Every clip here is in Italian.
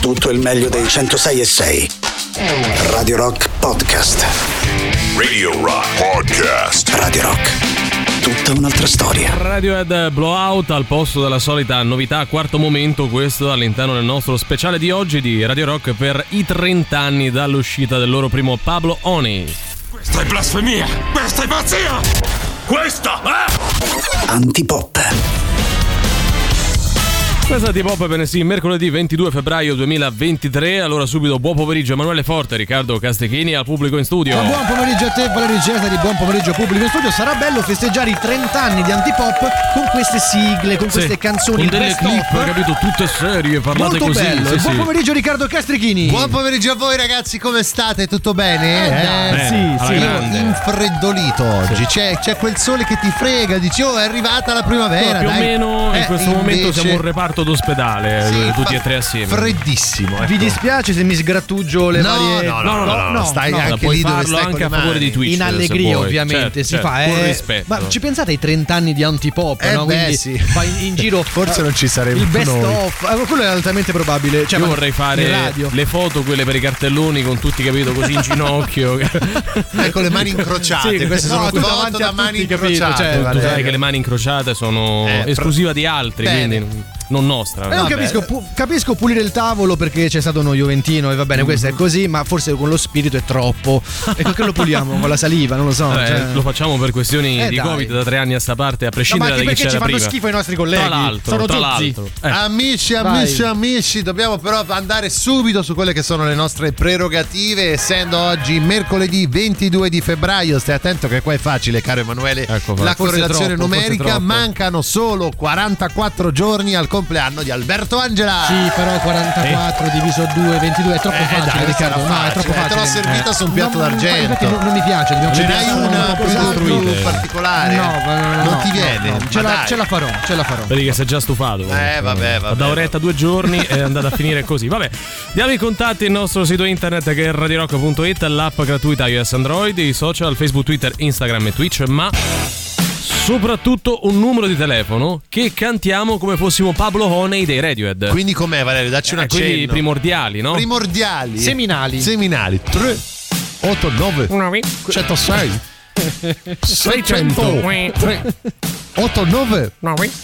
tutto il meglio dei 106 e 6. Radio Rock Podcast. Radio Rock Podcast. Radio Rock. Tutta un'altra storia. Radiohead Blowout al posto della solita novità quarto momento, questo all'interno del nostro speciale di oggi di Radio Rock per i 30 anni dall'uscita del loro primo Pablo Oni. Questa è blasfemia! Questa è pazzia! Questa è... Antipop. Questa di Pop bene sì, mercoledì 22 febbraio 2023. Allora subito buon pomeriggio Emanuele Forte, Riccardo Castechini al pubblico in studio. Ma buon pomeriggio a te Valerio Cesari, buon pomeriggio pubblico in studio. Sarà bello festeggiare i 30 anni di Antipop con queste sigle, con Sì, queste canzoni con delle clip, of. capito? Tutte serie, parlate Molto così. bello. sì, buon sì. pomeriggio Riccardo Castrichini. Buon pomeriggio a voi ragazzi, come state? Tutto bene? Eh, dai, Eh, sì, sì. grande. Infreddolito oggi, c'è, c'è quel sole che ti frega, dici oh è arrivata la primavera. più o dai." meno in Eh, questo momento siamo un reparto d'ospedale, Sì, eh, tutti fa e tre assieme. Freddissimo. ecco. Vi dispiace se mi sgrattugio le No, varie no, no, no, no, stai anche puoi lì dove stai con anche a favore di Twitch. in allegria ovviamente Certo, si certo, fa con eh, rispetto. ma ci pensate ai 30 anni di antipop Eh no? beh, quindi sì. vai in, giro Forse non ci saremmo il best noi. of eh, quello è altamente probabile cioè, Io vorrei fare le foto, quelle per i cartelloni, con tutti, capito, così in ginocchio. Ecco le mani incrociate, Sì, queste no, sono foto da mani tutti, incrociate. cioè, tu sai che le mani incrociate sono Eh, esclusiva di altri, quindi non nostra. Eh, non capisco, pu- capisco pulire il tavolo perché c'è stato uno Juventino e va bene, questo è così, ma forse con lo spirito è troppo. E che lo puliamo? Con la saliva, non lo so. Vabbè, cioè- Lo facciamo per questioni Eh, di dai. Covid da tre anni a sta parte, a No, prescindere anche da chi perché ci c'era fanno prima. schifo i nostri colleghi. Tra l'altro, Sono tra l'altro. Eh. Amici, Vai. amici, amici, dobbiamo però andare subito su quelle che sono le nostre prerogative, essendo oggi mercoledì 22 di febbraio. Stai attento che qua è facile, caro Emanuele. Ecco la correlazione troppo, numerica. Mancano solo 44 giorni al compleanno di Alberto Angela. Sì, però 44 diviso 2, 22 è troppo Eh, facile, dai, Riccardo. No, è facile. troppo Eh, te facile. l'ho servita su un piatto Non- d'argento. Infatti non, non mi piace, dobbiamo Ce n'hai una un po' più, più particolare? No, no, no, non no, ti no, viene. no, ce, la, ce la farò, ce la farò. Vedi che sei già stufato. Eh, vabbè, vabbè. Da oretta due giorni è andata a finire così. Vabbè, diamo i contatti il nostro sito internet che è radirock.it, l'app gratuita iOS Android, i social Facebook, Twitter, Instagram e Twitch, ma soprattutto un numero di telefono che cantiamo come fossimo Pablo Honey dei Radiohead. Quindi com'è Valerio? Dacci un Eh, quelli primordiali, no? Primordiali. Seminali. Seminali. 3 8 9 106 600 3 8 9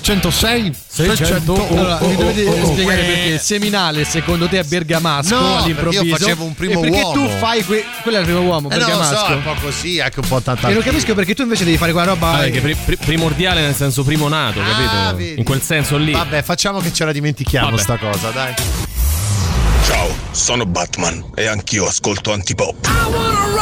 106 600 Allora, mi dovete oh, oh. spiegare perché seminale secondo te è bergamasco No, perché all'improvviso. io facevo un primo e perché uomo. tu fai que- quello è il primo uomo, Eh no, lo so, bergamasco. è un po' così, anche un po' tanta e non capisco perché tu invece devi fare quella roba Ah, perché pri- pri- primordiale nel senso primo nato, Ah, capito? vedi. In quel senso lì. Vabbè, facciamo che ce la dimentichiamo Vabbè. sta cosa, dai. Ciao, sono Batman e anch'io ascolto Antipop. Turn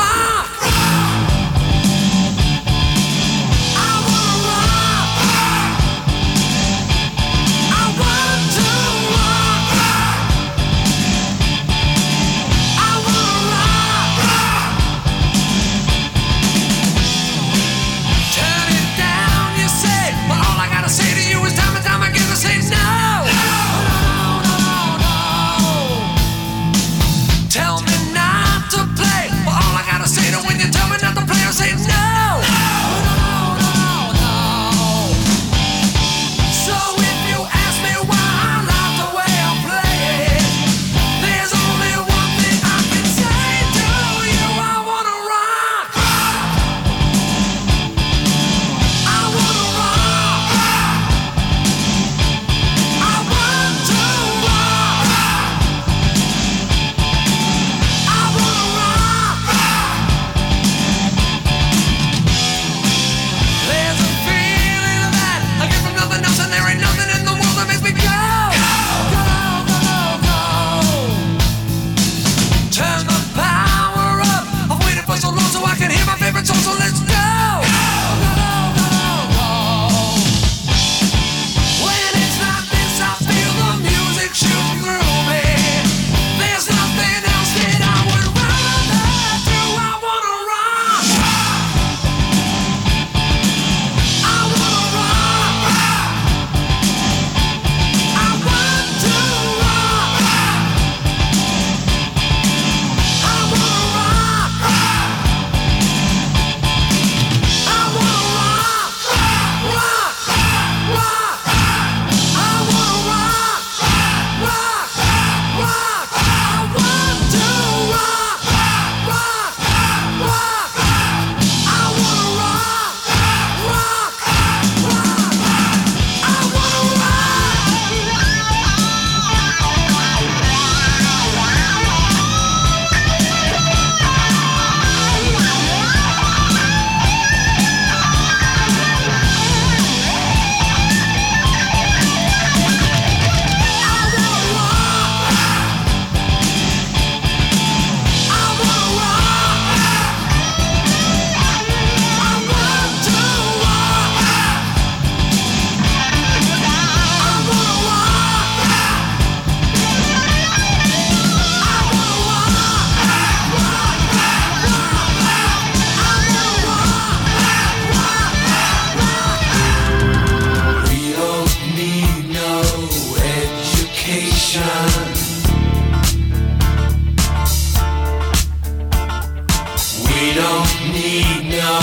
We don't need no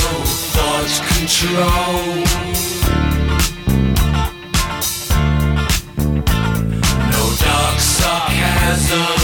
thought control. No dark sarcasm.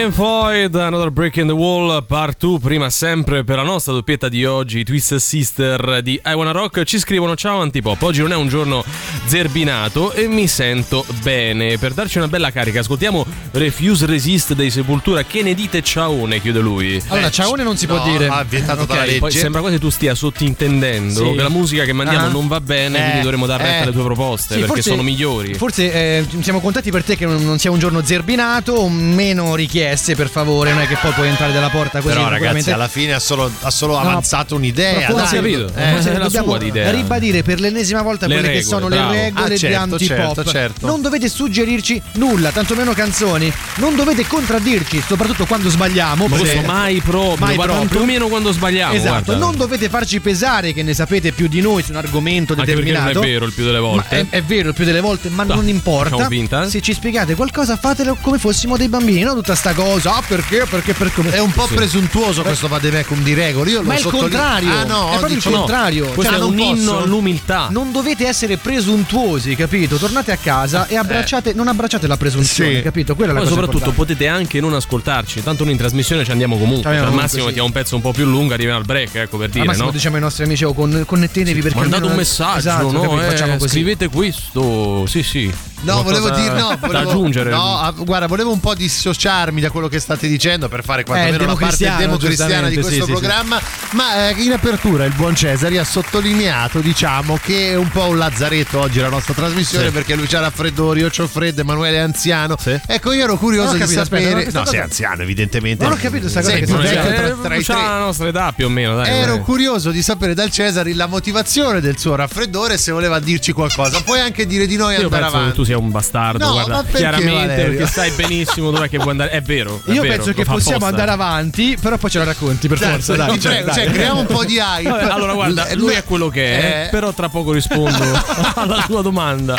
Pink Floyd, Another Break in the Wall, part 2, prima sempre per la nostra doppietta di oggi, Twist Sister di I Wanna Rock, ci scrivono ciao Antipop, oggi non è un giorno zerbinato e mi sento bene, per darci una bella carica ascoltiamo Refuse Resist dei Sepultura, che ne dite ciaone, chiude lui. Allora, ciaone non si può No, dire. ha vietato dalla Ok, legge. poi sembra quasi tu stia sottintendendo Sì. che la musica che mandiamo Ah. non va bene, Eh, quindi dovremo dar retta eh. alle tue proposte Sì, perché forse- sono migliori. Forse eh, siamo contenti per te che non sia un giorno zerbinato, meno richieste per favore, non è che poi puoi entrare dalla porta così. Però ragazzi, alla fine ha solo, ha solo No, avanzato un'idea. Però forse- dai. capito. Eh, è la sua l'idea. ribadire per l'ennesima volta Le quelle che regole, sono bravo. le regole Ah, di certo, antipop. certo, certo. Non dovete suggerirci nulla, tantomeno canzoni. Non dovete contraddirci, soprattutto quando sbagliamo. Ma questo mai proprio, Mai ma proprio. tantomeno quando sbagliamo. Esatto, guarda. non dovete farci pesare che ne sapete più di noi su un argomento Anche determinato. non è vero il più delle volte. è, è vero il più delle volte, ma No, non importa. eh? Se ci spiegate qualcosa, fatelo come fossimo dei bambini, non tutta sta cosa. Ah, perché? Perché? Perché? È un po' presuntuoso questo vademecum di regole. Io Ma lo è il contrario. Ah, no, È proprio il contrario. Questo Cioè, è non un inno all'umiltà. Non dovete essere presuntuosi, capito? Tornate a casa e abbracciate, non abbracciate la presunzione, Sì. capito? Quella è la cosa soprattutto importante. potete anche non ascoltarci, tanto noi in trasmissione ci andiamo comunque. Ci andiamo Al massimo sì. mettiamo un pezzo un po' più lungo, arriviamo al break, ecco per Al dire, massimo no? diciamo ai nostri amici, oh, con- connettetevi perché Mandate un messaggio, esatto, no? capito? Eh, Facciamo così. Scrivete questo. Sì, sì. No, volevo dire, no, da aggiungere. no, ah, guarda, volevo un po' dissociarmi da quello che state dicendo per fare Eh, quantomeno il la parte democristiana di questo sì, sì, programma. Ma eh, in apertura il buon Cesari ha sottolineato, diciamo, che è un po' un lazzaretto oggi la nostra trasmissione Sì. perché lui c'ha raffreddore, io c'ho freddo, Emanuele è anziano. Ecco, io ero curioso ho di capito, aspetta, sapere. ma questa no, cosa- sei anziano, evidentemente. Non ho capito sta cosa Sei che più vecchio tra, i tre. la nostra età più o meno, dai. Ero dai. curioso di sapere dal Cesari la motivazione del suo raffreddore se voleva dirci qualcosa. Puoi anche dire di noi e Io andare penso che avanti. tu sia un bastardo, No, guarda, ma perché, chiaramente Valerio? perché sai benissimo dov'è che vuoi andare. È vero. È Io vero, penso che possiamo apposta. andare avanti, però poi ce la racconti per Dai, forza. ti Dai, prego, dai. cioè, creiamo un po' di hype. Allora guarda, L- lui è quello che è, Eh. però tra poco rispondo alla tua domanda.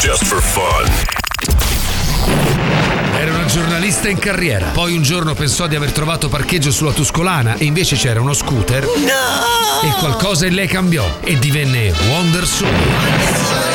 Just for fun. Era una giornalista in carriera. Poi un giorno pensò di aver trovato parcheggio sulla Tuscolana e invece c'era uno scooter. E qualcosa in lei cambiò e divenne Wonder Soul.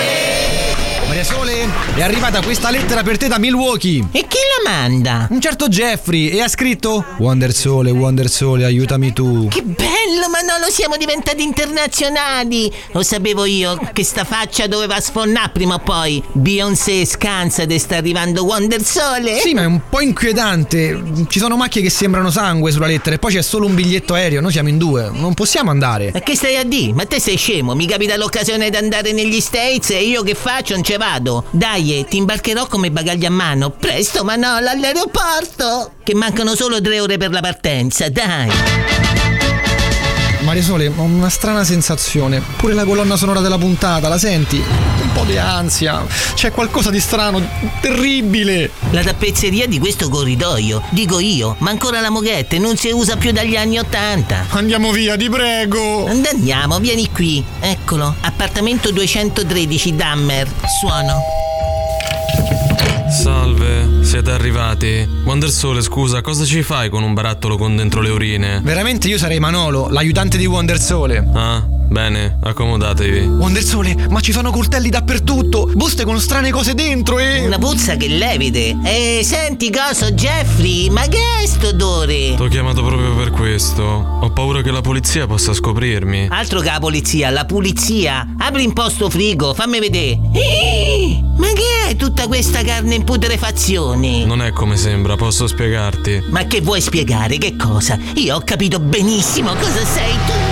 Maria Sole, è arrivata questa lettera per te da Milwaukee. E chi la manda? Un certo Jeffrey e ha scritto Wonder Sole, Wonder Sole, aiutami tu. Che bello, Manolo, siamo diventati internazionali! Lo sapevo io che sta faccia doveva sfonnare prima o poi. Beyoncé scansa ed sta arrivando Wonder Sole. Sì, ma è un po' inquietante. Ci sono macchie che sembrano sangue sulla lettera e poi c'è solo un biglietto aereo. Noi siamo in due, non possiamo andare. Ma che stai a dire? Ma te sei scemo? Mi capita l'occasione di andare negli States e io che faccio? Non ce vado. Dai, eh, ti imbarcherò come bagagli a mano. Presto, Manolo, all'aeroporto! Che mancano solo tre ore per la partenza, dai! Maria Sole, ho una strana sensazione. Pure la colonna sonora della puntata, la senti? Un po' di ansia. C'è qualcosa di strano, terribile. La tappezzeria di questo corridoio, dico io, ma ancora la moquette non si usa più dagli anni Ottanta. Andiamo via, ti prego. Andiamo, vieni qui. Eccolo, appartamento 213 Dammer. Suono. Salve, siete arrivati. Wonder Sole, scusa, cosa ci fai con un barattolo con dentro le urine? Veramente io sarei Manolo, l'aiutante di Wonder Sole. Ah, bene, accomodatevi. Wonder Sole, ma ci sono coltelli dappertutto, buste con strane cose dentro e... Una puzza che levide. E senti coso, Jeffrey, ma che è sto odore? T'ho chiamato proprio per questo. Ho paura che la polizia possa scoprirmi. Altro che la polizia, la pulizia. Apri un po' sto frigo, fammi vedere. Eh, ma che è tutta questa carne in putrefazione? Non è come sembra, posso spiegarti. Ma che vuoi spiegare? Che cosa? Io ho capito benissimo cosa sei tu.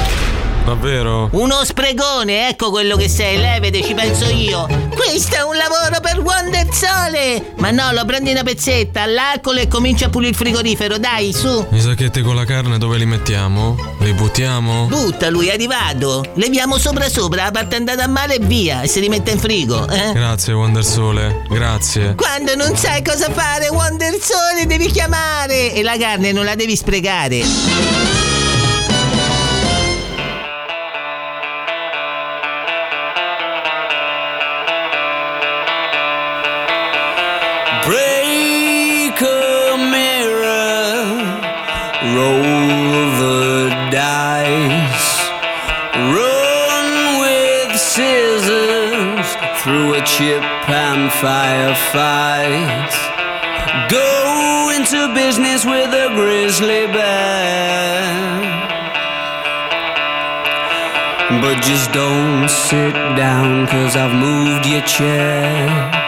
Davvero? Uno spregone, ecco quello che sei, levete, ci penso io. Questo è un lavoro per Wonder Sole. Ma no, lo prendi una pezzetta, all'alcol e comincia a pulire il frigorifero, dai, su. I sacchetti con la carne dove li mettiamo? Li buttiamo? Butta lui, è arrivato. Leviamo sopra sopra, la parte andata a male e via, e si rimette in frigo, eh? Grazie, Wonder Sole, grazie. Quando non sai cosa fare, Wonder Sole devi chiamare e la carne non la devi sprecare. But just don't sit down, cause I've moved your chair.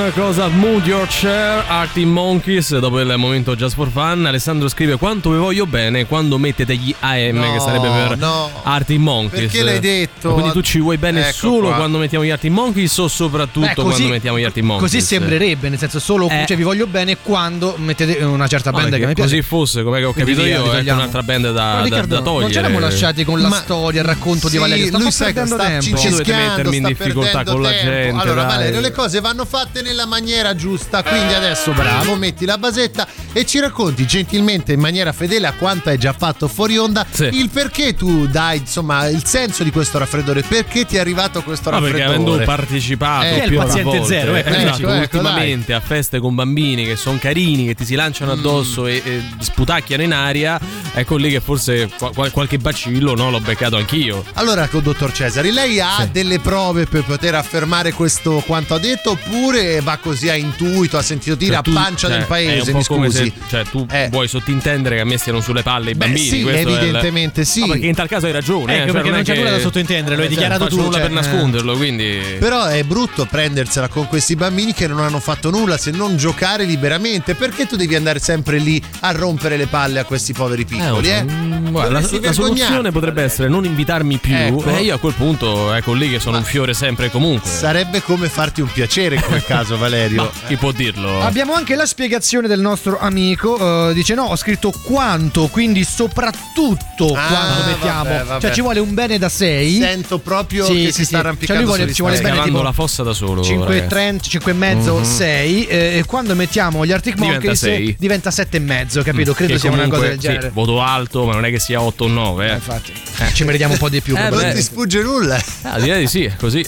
Down, cosa Mood Your Chair, Arctic Monkeys, dopo il momento Just for Fun, Alessandro scrive quanto vi voglio bene quando mettete gli AM, No, che sarebbe per no. Arctic Monkeys. Perché l'hai detto? Quindi tu ci vuoi bene Ecco solo qua. quando mettiamo gli Arctic Monkeys o soprattutto Beh, così- quando mettiamo gli Arctic Monkeys? Così sembrerebbe, nel senso solo Eh. cioè vi voglio bene quando mettete una certa No, band che mi piace. così fosse, come ho Quindi capito via, io, ritagliamo. un'altra band da, Però, da, Riccardo, da togliere. Non ci eravamo lasciati con la Ma- storia, il racconto di Sì, Valerio. Sta lui che perdendo sta tempo. cincischiando, mettermi in sta difficoltà con la tempo. gente, Allora. Valerio, le cose vanno fatte nella maniera giusta. Quindi adesso, bravo, metti la basetta e ci racconti gentilmente, in maniera fedele a quanto hai già fatto fuori onda, Sì. il perché tu dai, insomma, il senso di questo raffreddore. Perché ti è arrivato questo No, perché raffreddore? avendo partecipato Eh, più il paziente volte, zero, ecco, esatto, ecco, ecco, ultimamente a feste con bambini che sono carini, che ti si lanciano addosso e, e sputacchiano in aria, ecco lì che forse qua- qual- qualche bacillo no, l'ho beccato anch'io. Allora, con dottor Cesari, lei ha delle prove per poter affermare questo quanto ha detto oppure va così a intuito, a sentito dire, Cioè, a tu- pancia cioè, del paese, mi scusi? se cioè, tu Eh. vuoi sottintendere che a me stiano sulle palle i Beh, bambini. sì, questo è il- evidentemente sì. No, perché in tal caso hai ragione. Ecco, eh, cioè, perché è non c'è che- nulla da sottintendere, lo hai Eh, dichiarato tu, nulla cioè, per eh. nasconderlo, quindi Però è brutto prendersela con questi bambini che non hanno fatto nulla se non giocare liberamente. Perché tu devi andare sempre lì a rompere le palle a questi poveri piccoli? Eh, Eh, mm, guarda, la, la soluzione potrebbe essere non invitarmi più Ecco. e io a quel punto ecco lì che sono un fiore sempre e comunque. Sarebbe come farti un piacere in quel caso, Valerio. Ma chi può dirlo? Abbiamo anche la spiegazione del nostro amico. eh, dice: No, ho scritto quanto, quindi soprattutto Ah, quando mettiamo. vabbè, vabbè. Cioè, ci vuole un bene da 6. Sento proprio Sì, che sì, si sta sì. arrampicando Cioè, lui vuole- ci vuole bene, tipo la fossa da solo. 5 ragazzi. 30, 5 e mezzo, 6 e quando mettiamo gli Arctic Diventa Monkeys diventa 7 e mezzo, capito? Credo Che sia una cosa comunque, del genere. Sì, voto alto, ma non è che sia 8 o 9. Eh, Eh. infatti, ci meritiamo un po' di più. Eh, Non ti sfugge nulla. Ah, direi di sì, è così.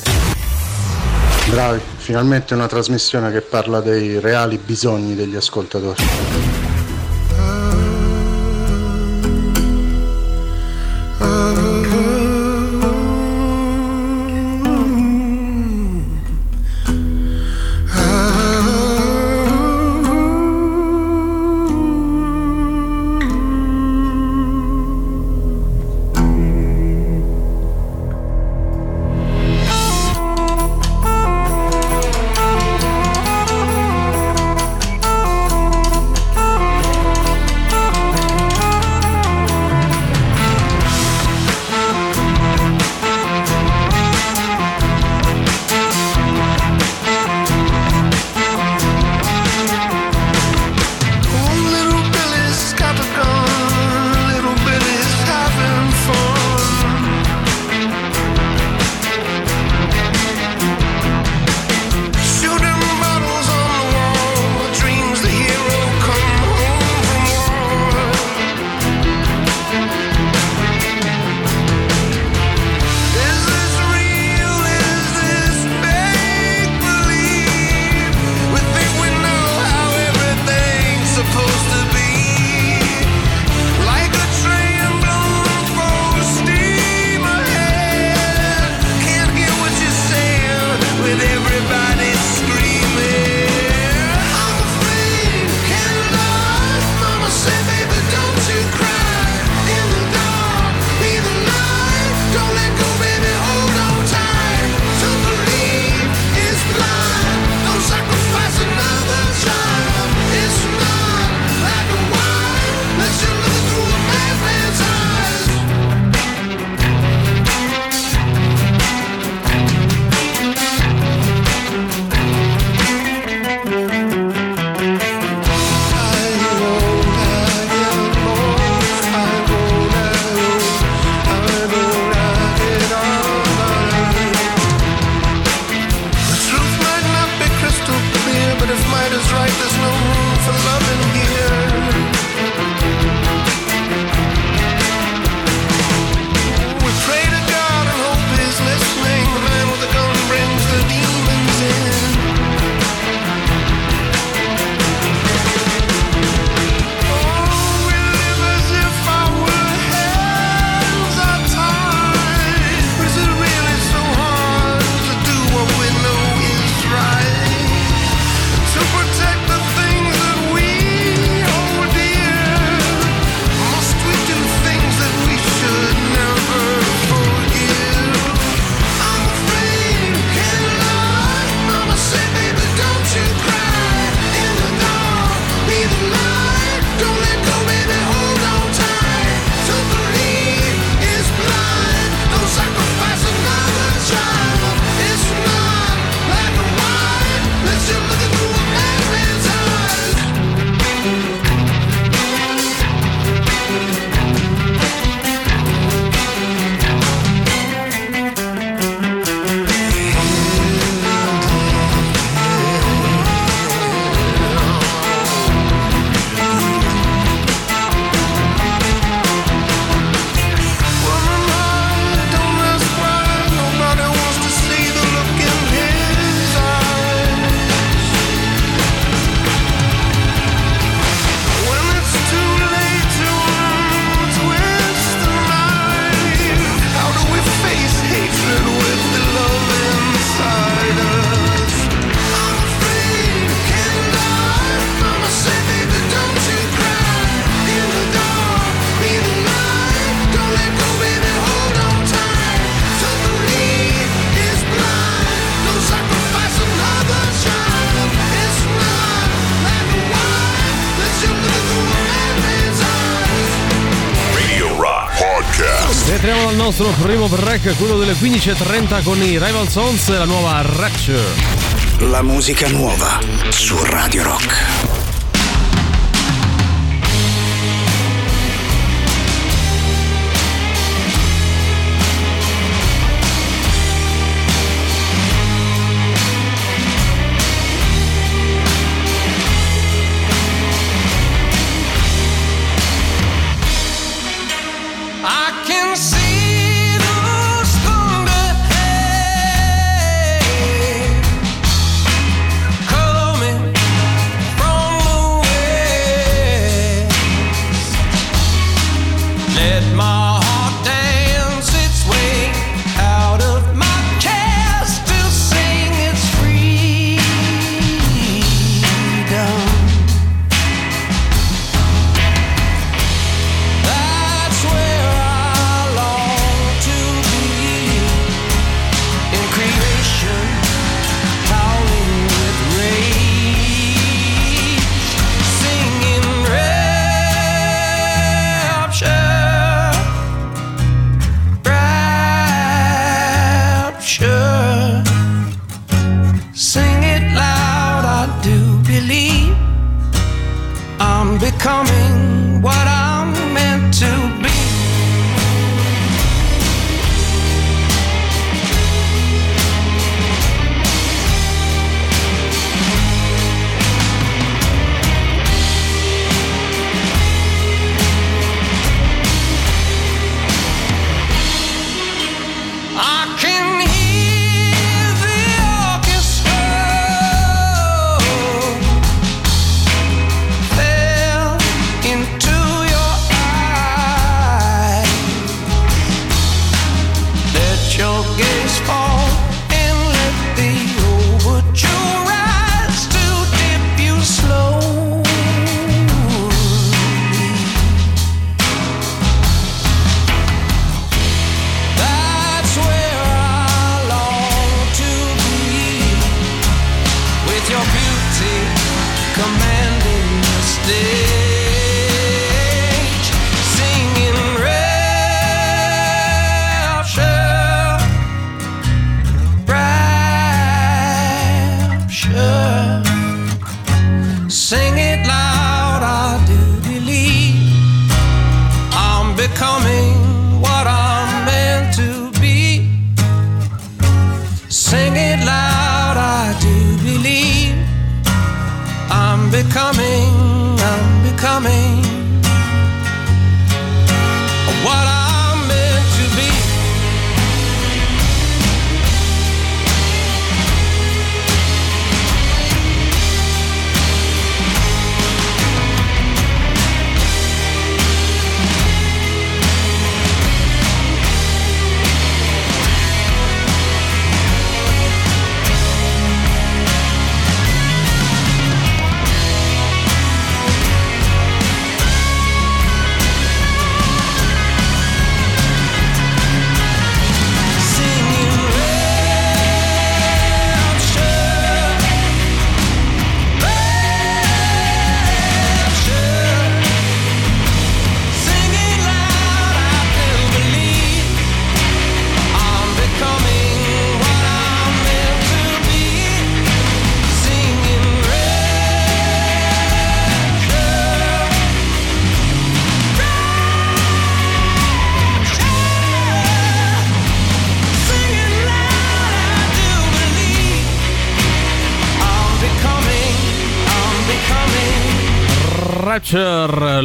Bravi, finalmente una trasmissione che parla dei reali bisogni degli ascoltatori. Nostro primo break, quello delle 15.30 con i Rival Sons e la nuova Rapture. La musica nuova su Radio Rock.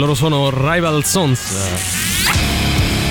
Loro sono Rival Sons.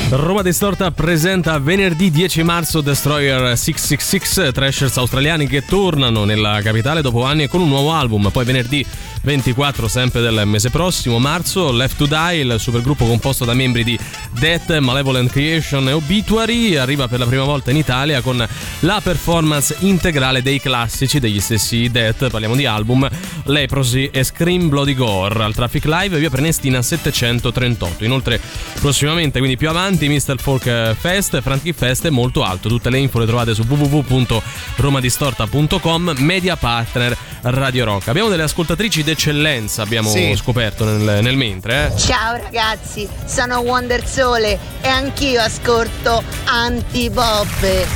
Roma Distorta presenta venerdì 10 marzo Destroyer 666, trashers australiani che tornano nella capitale dopo anni con un nuovo album. Poi venerdì 24 sempre del mese prossimo, marzo, Left to Die, il supergruppo composto da membri di Death, Malevolent Creation e Obituary, arriva per la prima volta in Italia con la performance integrale dei classici degli stessi Death, parliamo di album Leprosy e Scream Bloody Gore al Traffic Live via Prenestina 738. Inoltre prossimamente, quindi più avanti, Mr. Folk Fest, Frantic Fest e molto alto. Tutte le info le trovate su www.romadistorta.com, media partner Radio Rock. Abbiamo delle ascoltatrici d'eccellenza, abbiamo Sì. scoperto nel, nel mentre. Eh. Ciao ragazzi, sono Wonder Sole e anch'io ascolto Antipop.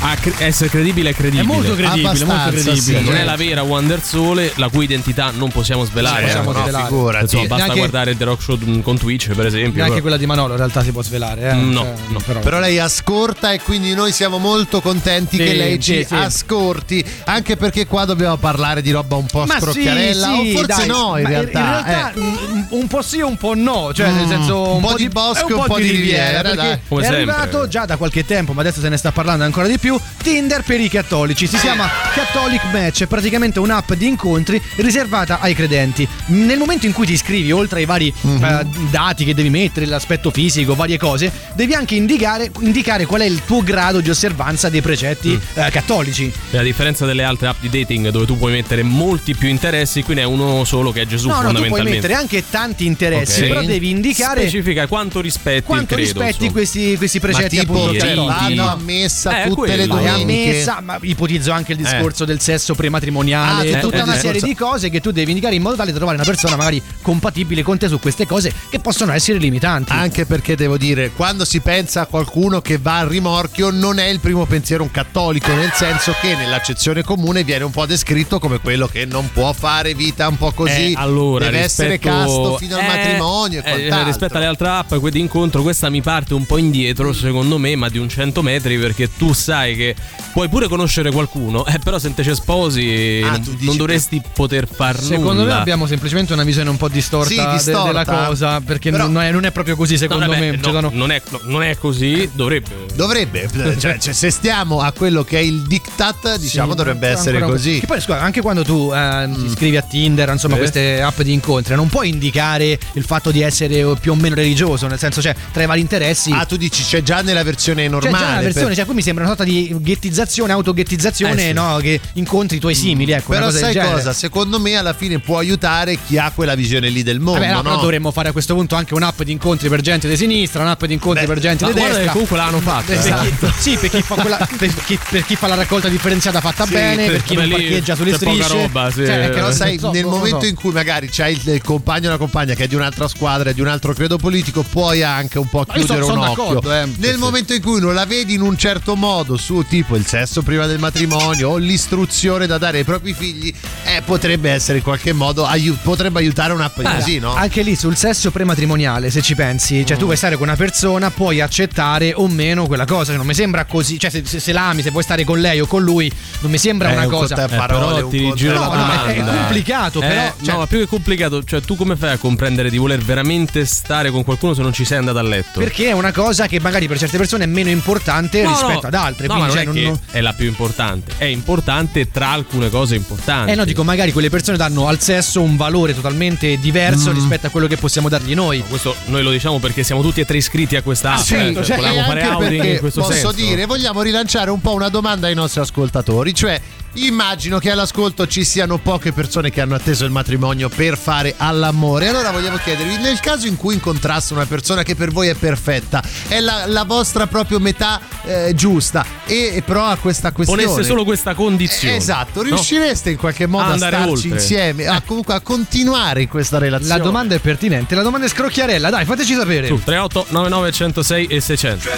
A cre- essere credibile è credibile. È molto credibile, molto Abbastanza, credibile. sì. Non è la vera Wonder Sole, la cui identità non possiamo svelare. Eh, possiamo eh. no, svelare. figurati. Insomma, basta Neanche- guardare The Rock Show mm, con Twitch, per esempio. Neanche quella di Manolo in realtà si può svelare. Eh? No, Cioè, no. Però, Però lei ascolta e quindi noi siamo molto contenti Sì, che lei ci sì, sì. ascolti, anche perché qua dobbiamo parlare di roba un po' Ma scrocchiarella, sì, sì, o forse dai, no in realtà. In realtà eh. mm, un po' sì, un po' no. Cioè, nel Mm, senso, un po' di bosco e un po' di riviera, perché dai. Come è sempre. arrivato già da qualche tempo, ma adesso se ne sta parlando ancora di più. Tinder per i cattolici. Si chiama Catholic Match, è praticamente un'app di incontri riservata ai credenti. Nel momento in cui ti iscrivi, oltre ai vari Mhm. eh, dati che devi mettere, l'aspetto fisico, varie cose, devi anche indicare, indicare qual è il tuo grado di osservanza dei precetti Mm. eh, cattolici. E a differenza delle altre app di dating dove tu puoi mettere molti più interessi, qui ne è uno solo che è Gesù No, no, tu puoi fondamentalmente. mettere anche tanti interessi, Ok. però devi indicare Specifica quanto rispetti quanto credo. rispetti insomma. questi, questi Ma precetti tipo appunto cioè, vanno a messa Eh, tutte le quello. A domeniche. messa, ma ipotizzo anche il discorso del sesso prematrimoniale, Ah, tutta eh, una eh, serie di cose che tu devi indicare in modo tale da trovare una persona magari compatibile con te su queste cose che possono essere limitanti. Anche perché devo dire, quando si pensa a qualcuno che va al rimorchio, non è il primo pensiero un cattolico, nel senso che nell'accezione comune viene un po' descritto come quello che non può fare vita un po' così. Eh, allora, deve essere rispetto- casto fino al eh, matrimonio e eh, quant'altro. rispetto alle altre app di incontro questa mi parte un po' indietro secondo me ma di un 100 metri perché tu sai che puoi pure conoscere qualcuno eh, però se te ci sposi Ah, non, dovresti poter far Secondo nulla me abbiamo semplicemente una visione un po' distorta, Sì, de- distorta. della cosa, perché Però- non, è, non è proprio così No, secondo vabbè, me. no, Ci sono- non, è, no, non è così dovrebbe Dovrebbe, cioè, cioè, se stiamo a quello che è il dictat, diciamo Sì, dovrebbe essere così. Che poi scusa, anche quando tu eh, ti iscrivi a Tinder, insomma, Sì. queste app di incontri, non puoi indicare il fatto di essere più o meno religioso, nel senso, cioè, tra i vari interessi. Ah, tu dici c'è già nella versione normale. già la versione, per- cioè, qui mi sembra una sorta di ghettizzazione, autoghettizzazione, Eh, sì. no? Che incontri i tuoi simili, ecco. una Però cosa del sai cosa? Secondo me alla fine può aiutare chi ha quella visione lì del mondo. Vabbè, no, però no? dovremmo fare a questo punto anche un'app di incontri per gente di sinistra, un'app di incontri Beh, per gente di destra. che comunque l'hanno fatta Per eh. chi- sì, per chi, fa quella- per chi- per chi fa la raccolta differenziata fatta Sì, bene, per chi non lì parcheggia sulle c'è poca strisce. roba, sì. Cioè, Però sai, so, nel momento so. in cui magari c'hai il, il compagno o la compagna che è di un'altra squadra, di un altro credo politico, puoi anche un po' Ma io chiudere son un occhio. d'accordo, eh. Nel Sì, momento in cui non la vedi in un certo modo, su tipo il sesso prima del matrimonio o l'istruzione da dare ai propri figli, eh, potrebbe essere in qualche modo aiu- potrebbe aiutare un'app Ah, così, no? Anche lì sul sesso prematrimoniale, se ci pensi, cioè tu vuoi stare con una persona, puoi accettare o meno quella cosa. Cioè, non mi sembra così. Cioè, se, se, se l'ami, se vuoi stare con lei o con lui, non mi sembra Eh, una un cosa. Eh, parole, però un ti la No, no, domanda è- è complicato, Eh, però, cioè- no ma più che complicato cioè tu come fai a comprendere di voler veramente stare con qualcuno se non ci sei andato a letto Perché è una cosa che magari per certe persone è meno importante No, rispetto no. ad altre. No, quindi, ma cioè, non è non- che è la più importante. È importante tra alcune cose importanti. Eh no, dico, magari quelle persone danno al sesso un valore totalmente diverso Mm. rispetto a quello che possiamo dargli noi. Questo noi lo diciamo perché siamo tutti e tre iscritti a questa app. Sì, eh, cioè, cioè, volevamo e fare outing in questo posso senso. dire, vogliamo rilanciare un po' una domanda ai nostri ascoltatori, cioè immagino che all'ascolto ci siano poche persone che hanno atteso il matrimonio per fare all'amore. Allora vogliamo chiedervi, nel caso in cui incontrasse una persona che per voi è perfetta, è la, la vostra proprio metà eh, giusta e, e però ha questa questione Ponesse solo questa condizione. Esatto, no? riuscireste in qualche modo A a, andare starci oltre. insieme, a, comunque a continuare in questa relazione? La domanda è pertinente, la domanda è scrocchiarella, dai, fateci sapere. Su 38 99 106 e 600.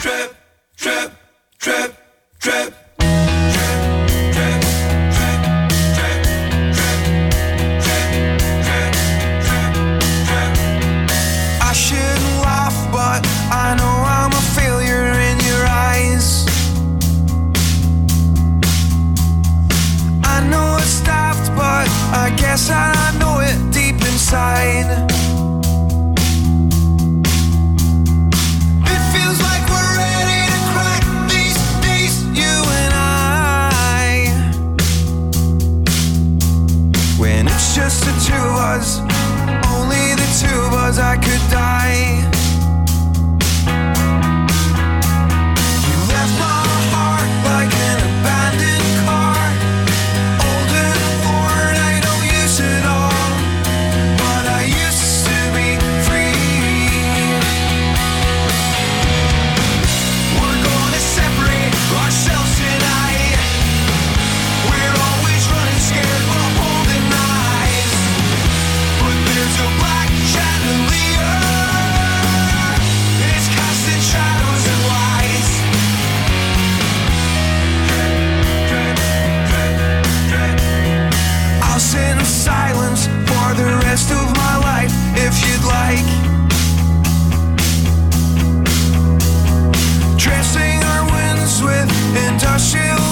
Trip, trip, trip, trip. I I guess I know it deep inside. It feels like we're ready to crack these days, you and I. When it's just the two of us, only the two of us, I could die. like. Tracing our winds with industrial.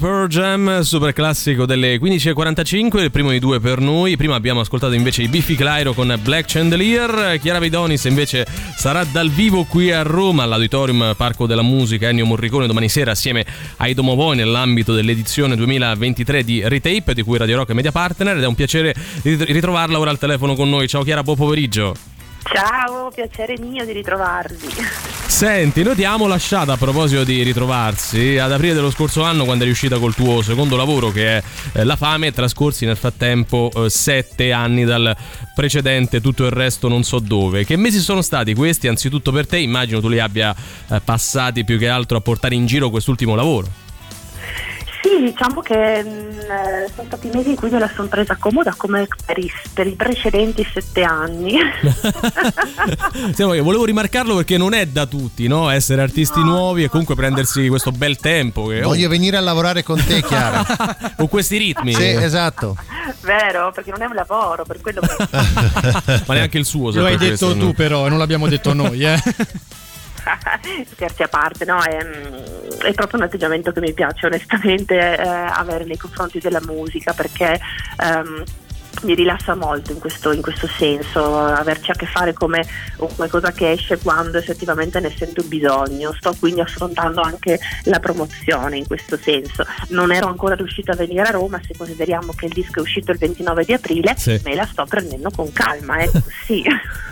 Pearl Jam, super classico delle 15.45, il primo di due per noi. Prima abbiamo ascoltato invece i Biffy Clyro con Black Chandelier. Chiara Vidonis invece sarà dal vivo qui a Roma all'Auditorium Parco della Musica Ennio Morricone domani sera assieme ai Domovoi nell'ambito dell'edizione 2023 di Retape di cui Radio Rock è media partner ed è un piacere rit- ritrovarla ora al telefono con noi. Ciao Chiara, buon pomeriggio. Ciao, piacere mio di ritrovarvi. Senti, noi ti abbiamo lasciato a proposito di ritrovarsi ad aprile dello scorso anno quando eri uscita col tuo secondo lavoro che è eh, La Fame, trascorsi nel frattempo eh, sette anni dal precedente, tutto il resto non so dove. Che mesi sono stati questi? Anzitutto per te, immagino tu li abbia eh, passati più che altro a portare in giro quest'ultimo lavoro. Sì, diciamo che mh, eh, sono stati mesi in cui me la sono presa comoda come per i, per i precedenti sette anni. Che volevo rimarcarlo perché non è da tutti, no? Essere artisti nuovi e comunque prendersi questo bel tempo. Che, oh, Voglio venire a lavorare con te, Chiara. con questi ritmi. Sì, esatto. Vero, perché non è un lavoro, per quello che... Ma neanche il suo. Lo hai detto questo, tu no? però, e non l'abbiamo detto noi, eh. Scherzi a parte, no? È, è proprio un atteggiamento che mi piace onestamente eh, avere nei confronti della musica perché ehm, mi rilassa molto in questo, in questo senso, averci a che fare come una cosa che esce quando effettivamente ne sento bisogno. Sto quindi affrontando anche la promozione in questo senso. Non ero ancora riuscita a venire a Roma, se consideriamo che il disco è uscito il 29 di aprile, Sì. me la sto prendendo con calma, ecco sì.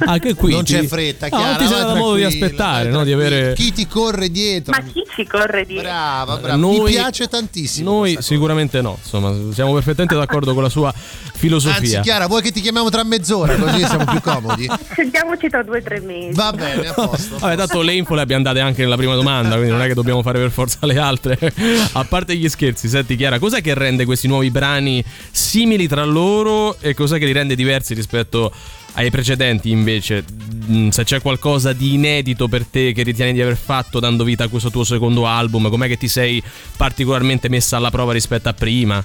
Anche qui non ti- c'è fretta, No, Chiara. non ti sarà modo di aspettare, no? Di avere- Chi ti corre dietro? Ma chi ci corre di... Brava, brava. Noi- Mi piace tantissimo. Noi sicuramente no, insomma, siamo perfettamente d'accordo con la sua filosofia. Anzi, Chiara, vuoi che ti chiamiamo tra mezz'ora così siamo più comodi? Sentiamoci tra due o tre mesi. Va bene, a posto. Vabbè, tanto le info le abbiamo date anche nella prima domanda, quindi non è che dobbiamo fare per forza le altre. A parte gli scherzi, senti Chiara, cos'è che rende questi nuovi brani simili tra loro e cos'è che li rende diversi rispetto ai precedenti invece? Mm, Se c'è qualcosa di inedito per te che ritieni di aver fatto dando vita a questo tuo secondo album, com'è che ti sei particolarmente messa alla prova rispetto a prima?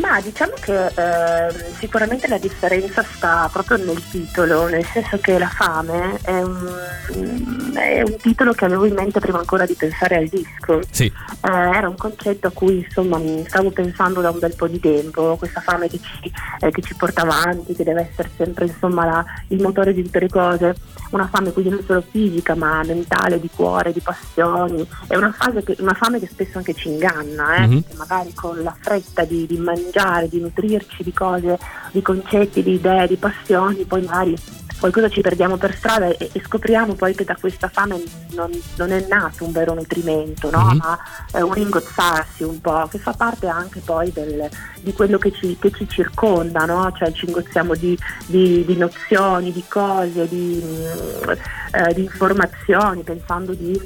Ma diciamo che ehm, sicuramente la differenza sta proprio nel titolo, nel senso che La fame è un, è un titolo che avevo in mente prima ancora di pensare al disco. Sì. Eh, era un concetto a cui insomma stavo pensando da un bel po' di tempo, questa fame che ci, eh, che ci porta avanti, che deve essere sempre insomma la- il motore di tutte le cose, una fame quindi non solo fisica ma mentale, di cuore, di passioni, è una, fase che- una fame che spesso anche ci inganna, eh, Mhm. perché magari con la fretta di, di mangiare, di nutrirci di cose, di concetti, di idee, di passioni, poi magari qualcosa ci perdiamo per strada e, e scopriamo poi che da questa fame non, non è nato un vero nutrimento, no? Mhm. ma è un ingozzarsi un po', che fa parte anche poi del- di quello che ci, che ci circonda, no? cioè ci ingozziamo di, di- di nozioni, di cose, di, mm, eh, di informazioni, pensando di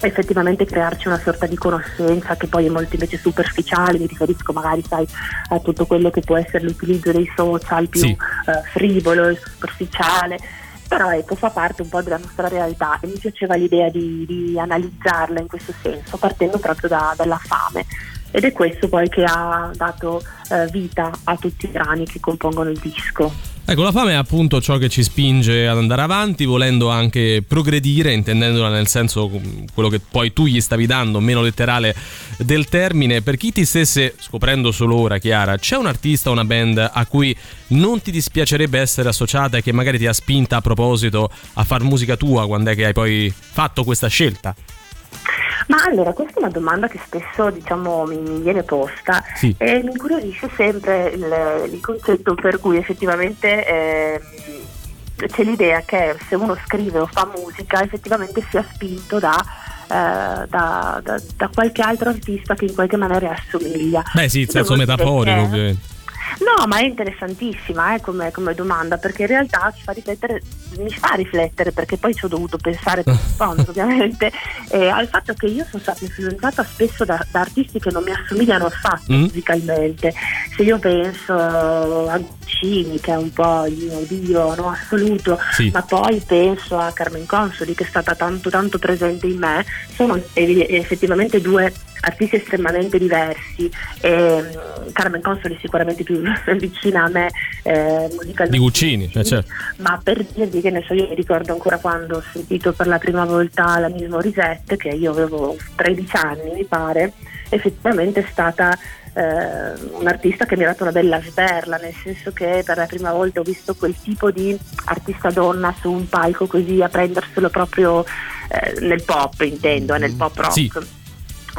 effettivamente crearci una sorta di conoscenza che poi è molto invece superficiale, mi riferisco magari sai a tutto quello che può essere l'utilizzo dei social più Sì. eh, frivolo e superficiale. Però ecco, fa parte un po' della nostra realtà e mi piaceva l'idea di, di analizzarla in questo senso, partendo proprio da- dalla fame. Ed è questo poi che ha dato eh, vita a tutti i brani che compongono il disco. Ecco, la fame è appunto ciò che ci spinge ad andare avanti, volendo anche progredire, intendendola nel senso mm, quello che poi tu gli stavi dando, meno letterale del termine. Per chi ti stesse scoprendo solo ora, Chiara, c'è un artista una band a cui non ti dispiacerebbe essere associata e che magari ti ha spinta a proposito a far musica tua quando è che hai poi fatto questa scelta? Ma allora, questa è una domanda che spesso diciamo, mi, mi viene posta Sì. e mi incuriosisce sempre il, il concetto per cui effettivamente ehm, c'è l'idea che se uno scrive o fa musica effettivamente sia spinto da, eh, da- da- da qualche altro artista che in qualche maniera assomiglia. Beh sì, in senso metaforico ovviamente. No, ma è interessantissima eh, come, come domanda perché in realtà ci fa riflettere, mi fa riflettere perché poi ci ho dovuto pensare per rispondere ovviamente eh, al fatto che io sono stata influenzata spesso da, da artisti che non mi assomigliano affatto Mm. musicalmente. Se io penso a Guccini che è un po' il mio dio no, assoluto, Sì. ma poi penso a Carmen Consoli che è stata tanto tanto presente in me, sono effettivamente due artisti estremamente diversi. E, mm, Carmen Consoli è sicuramente più vicina a me eh, musicalmente. Di Guccini, eh, certo. Ma per dirvi che ne so, io mi ricordo ancora quando ho sentito per la prima volta la Miss Morisette, che io avevo 13 anni mi pare, effettivamente è stata eh, un'artista che mi ha dato una bella sberla, nel senso che per la prima volta ho visto quel tipo di artista donna su un palco così a prenderselo proprio eh, nel pop, intendo, eh, nel pop rock. Sì.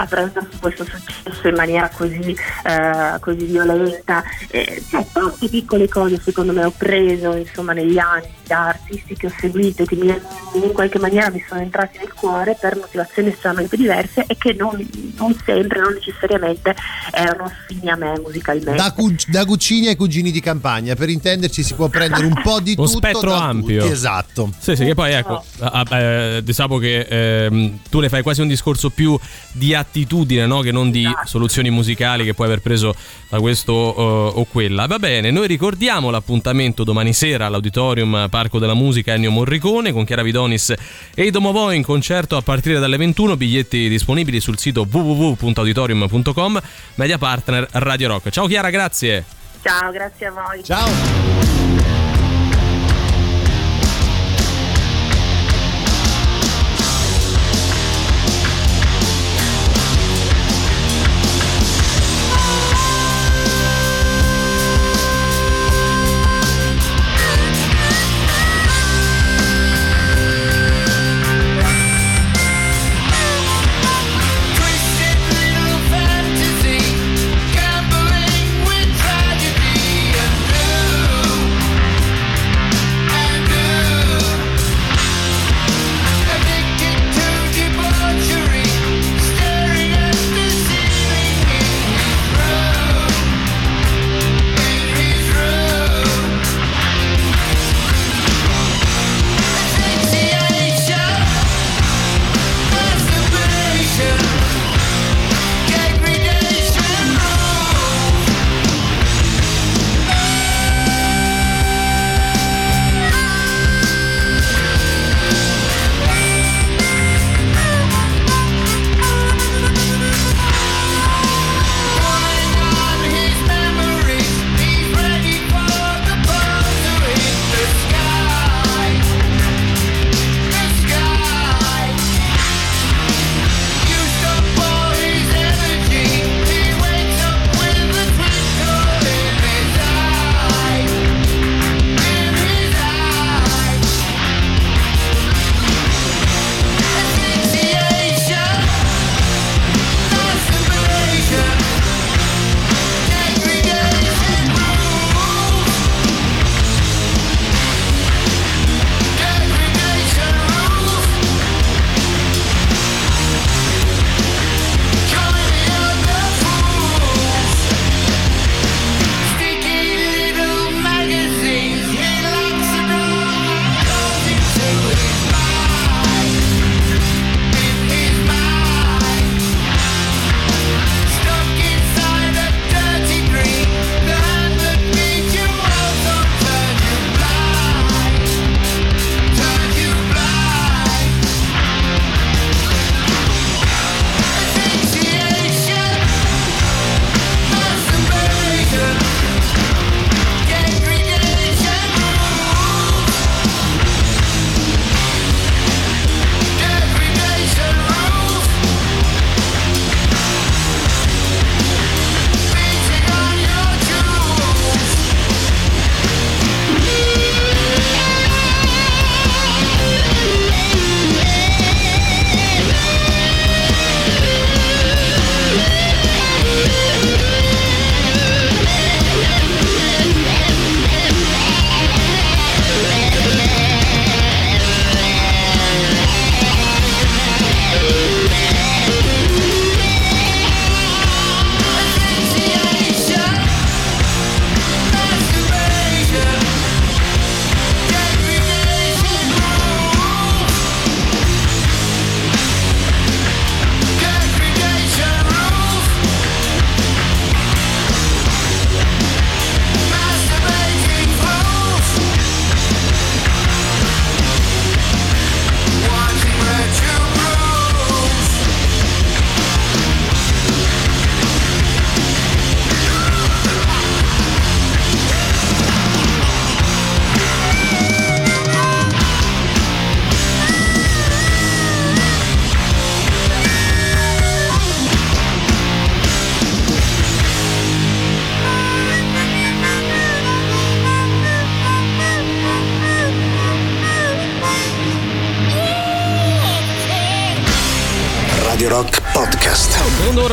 A prendersi questo successo in maniera così, eh, così violenta, Eh, cioè tante piccole cose secondo me ho preso insomma negli anni da artisti che ho seguito che mi, in qualche maniera mi sono entrati nel cuore per motivazioni estremamente diverse e che non, non sempre, non necessariamente erano affini a me musicalmente. Da, cu- da cucini ai cugini di campagna, per intenderci si può prendere un po' di Un tutto. spettro ampio. tutti, esatto. Sì, sì, che poi ecco, ah, eh, diciamo che ehm, tu ne fai quasi un discorso più di attitudine, no? Che non di soluzioni musicali che puoi aver preso da questo eh, o quella. Va bene, noi ricordiamo l'appuntamento domani sera all'Auditorium Parco della Musica Ennio Morricone con Chiara Vidonis e i Domovoi in concerto a partire dalle 21, biglietti disponibili sul sito www.auditorium.com, media partner Radio Rock. Ciao Chiara, grazie. Ciao, grazie a voi. Ciao.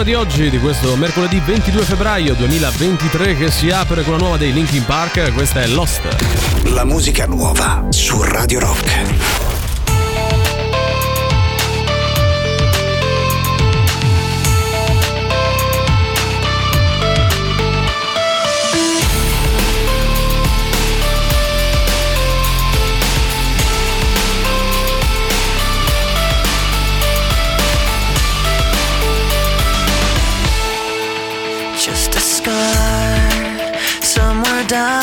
Di oggi, di questo mercoledì 22 febbraio 2023, che si apre con la nuova dei Linkin Park. Questa è Lost. La musica nuova su Radio Rock. done.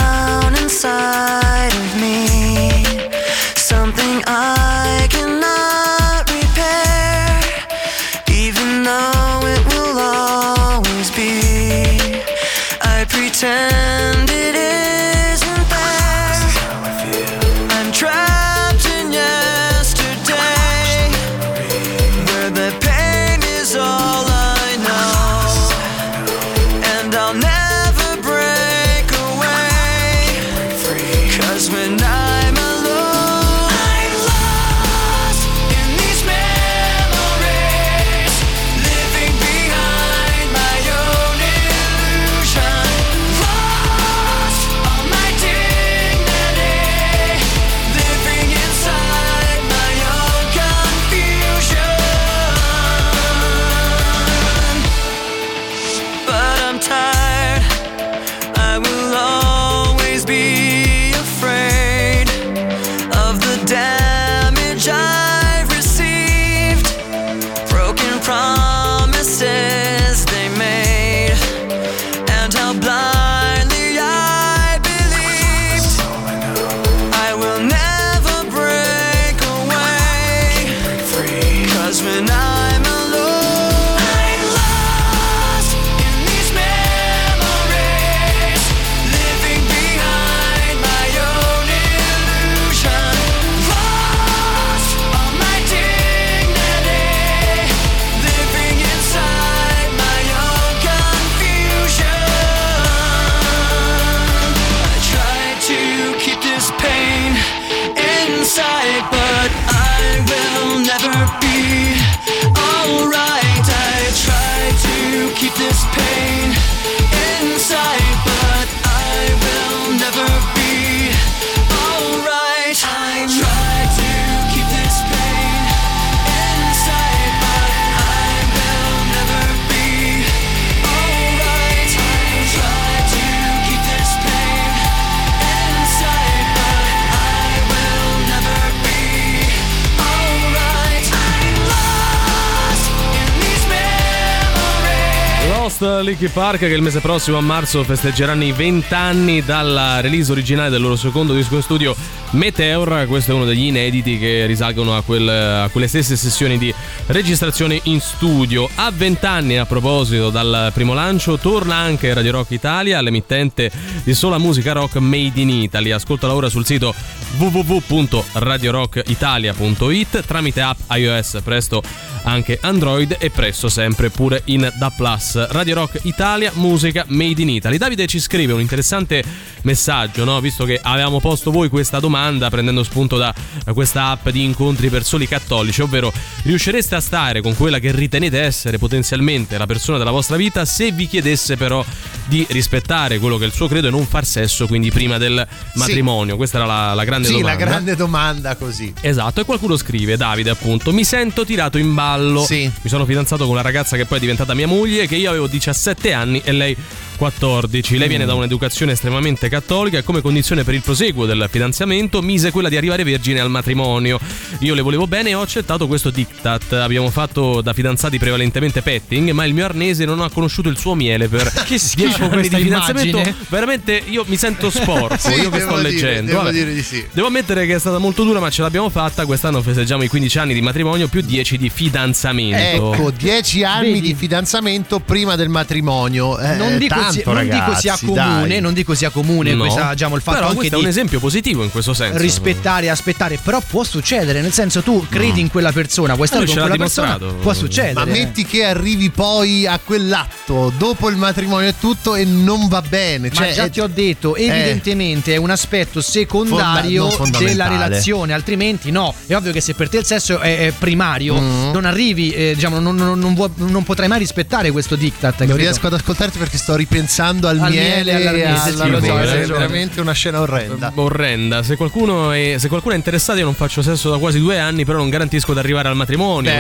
Lost Linkin Park che il mese prossimo a marzo festeggeranno i 20 anni dalla release originale del loro secondo disco studio Meteor. Questo è uno degli inediti che risalgono a, quel- a quelle stesse sessioni di registrazione in studio. A 20 anni, a proposito, dal primo lancio, torna anche Radio Rock Italia, l'emittente di sola musica rock made in Italy. Ascoltala ora sul sito www.radiorockitalia.it tramite app iOS, presto anche Android e presto sempre pure in Da Plus. Radio Rock Italia, musica made in Italy. Davide ci scrive un interessante messaggio, no? visto che avevamo posto voi questa domanda prendendo spunto da questa app di incontri per soli cattolici, ovvero riuscireste a stare con quella che ritenete essere potenzialmente la persona della vostra vita se vi chiedesse però di rispettare quello che è il suo credo e non far sesso, quindi prima del matrimonio. Questa era la, la grande Sì, domanda. la grande domanda così. Esatto, e qualcuno scrive, Davide appunto, mi sento tirato in ballo. Sì. Mi sono fidanzato con una ragazza che poi è diventata mia moglie, che io avevo 17 anni e lei 14. Lei viene da un'educazione estremamente cattolica e come condizione per il proseguo del fidanzamento mise quella di arrivare vergine al matrimonio. Io le volevo bene e ho accettato questo diktat. Abbiamo fatto da fidanzati prevalentemente petting, ma il mio arnese non ha conosciuto il suo miele per Che schifo 10 anni questa di fidanzamento. immagine. Veramente io mi sento sporco, Sì, io che sto dire, leggendo. devo Vabbè. dire di sì. Devo ammettere che è stata molto dura, ma ce l'abbiamo fatta. Quest'anno festeggiamo i 15 anni di matrimonio più 10 di fidanzamento. Ecco, dieci anni Vedi? di fidanzamento prima del matrimonio. Eh, Non dico non, si- non dico sia comune, dai. non dico sia comune No. questa, diciamo, il fatto Però anche questo di è un esempio positivo in questo senso. rispettare aspettare, però può succedere, nel senso tu credi in quella persona, vuoi stare Eh, con ce l'ha quella persona, può succedere. Ma metti che arrivi poi a quell'atto dopo il matrimonio e tutto e non va bene. Ma Cioè, già è- ti ho detto, evidentemente è un aspetto secondario Fonda- della relazione, altrimenti no. È ovvio che se per te il sesso è, è primario, Mm. non arrivi, eh, diciamo, non, non- non non potrai mai rispettare questo diktat. non riesco ad ascoltarti perché sto ripensando al, Al miele miele, e alla hai è veramente una scena orrenda. Orrenda. Se qualcuno, è, se qualcuno è interessato, io non faccio sesso da quasi due anni, però non garantisco di arrivare al matrimonio.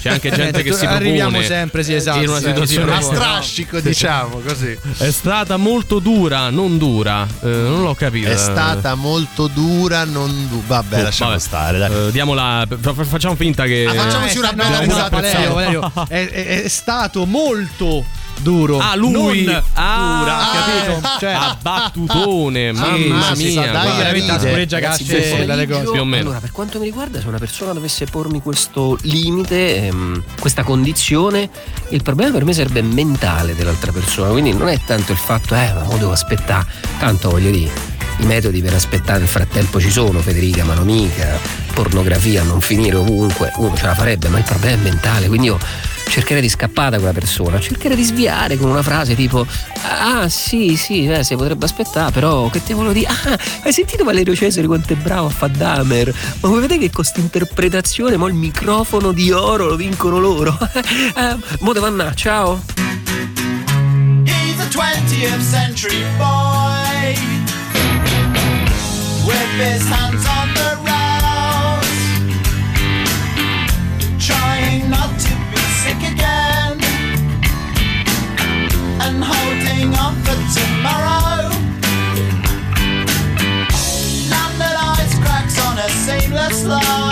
C'è anche gente che si propone. Arriviamo sempre, sì, esatto. In una sì, situazione A strascico, diciamo così. È stata molto dura, non dura. Eh, non l'ho capito. È stata molto dura, non du- Vabbè, Oh, lasciamo vabbè. stare. Dai. Eh, diamola, fa- fa- facciamo finta che. Ah, facciamoci Eh, una no, bella no, risata. Valerio, Valerio, è, è- è stato molto duro. Ah, lui non Ah, dura, capito? Cioè, a battutone, mamma sì, mia. dai, veramente a ride. scureggia Ragazzi, casce buon le cose. Più o meno. Allora, per quanto mi riguarda, se una persona dovesse pormi questo limite, ehm, questa condizione, il problema per me sarebbe mentale dell'altra persona. Quindi non è tanto il fatto, eh, ma devo aspettare. Tanto voglio dire. I metodi per aspettare nel frattempo ci sono, Federica, ma non mica, pornografia non finire ovunque, uno ce la farebbe, ma il problema è mentale, quindi io cercherei di scappare da quella persona, cercherei di sviare con una frase tipo ah sì sì eh, si potrebbe aspettare però che te volevo dire? Ah hai sentito Valerio Cesare quanto è bravo a fare Dahmer? Ma vuoi vedere che con interpretazione mo il microfono di oro lo vincono loro? Eh, mo devo andare ciao. He's a 20th century boy with his hands on the rails, trying not to be sick again and holding on for tomorrow. Landed ice cracks on a seamless line.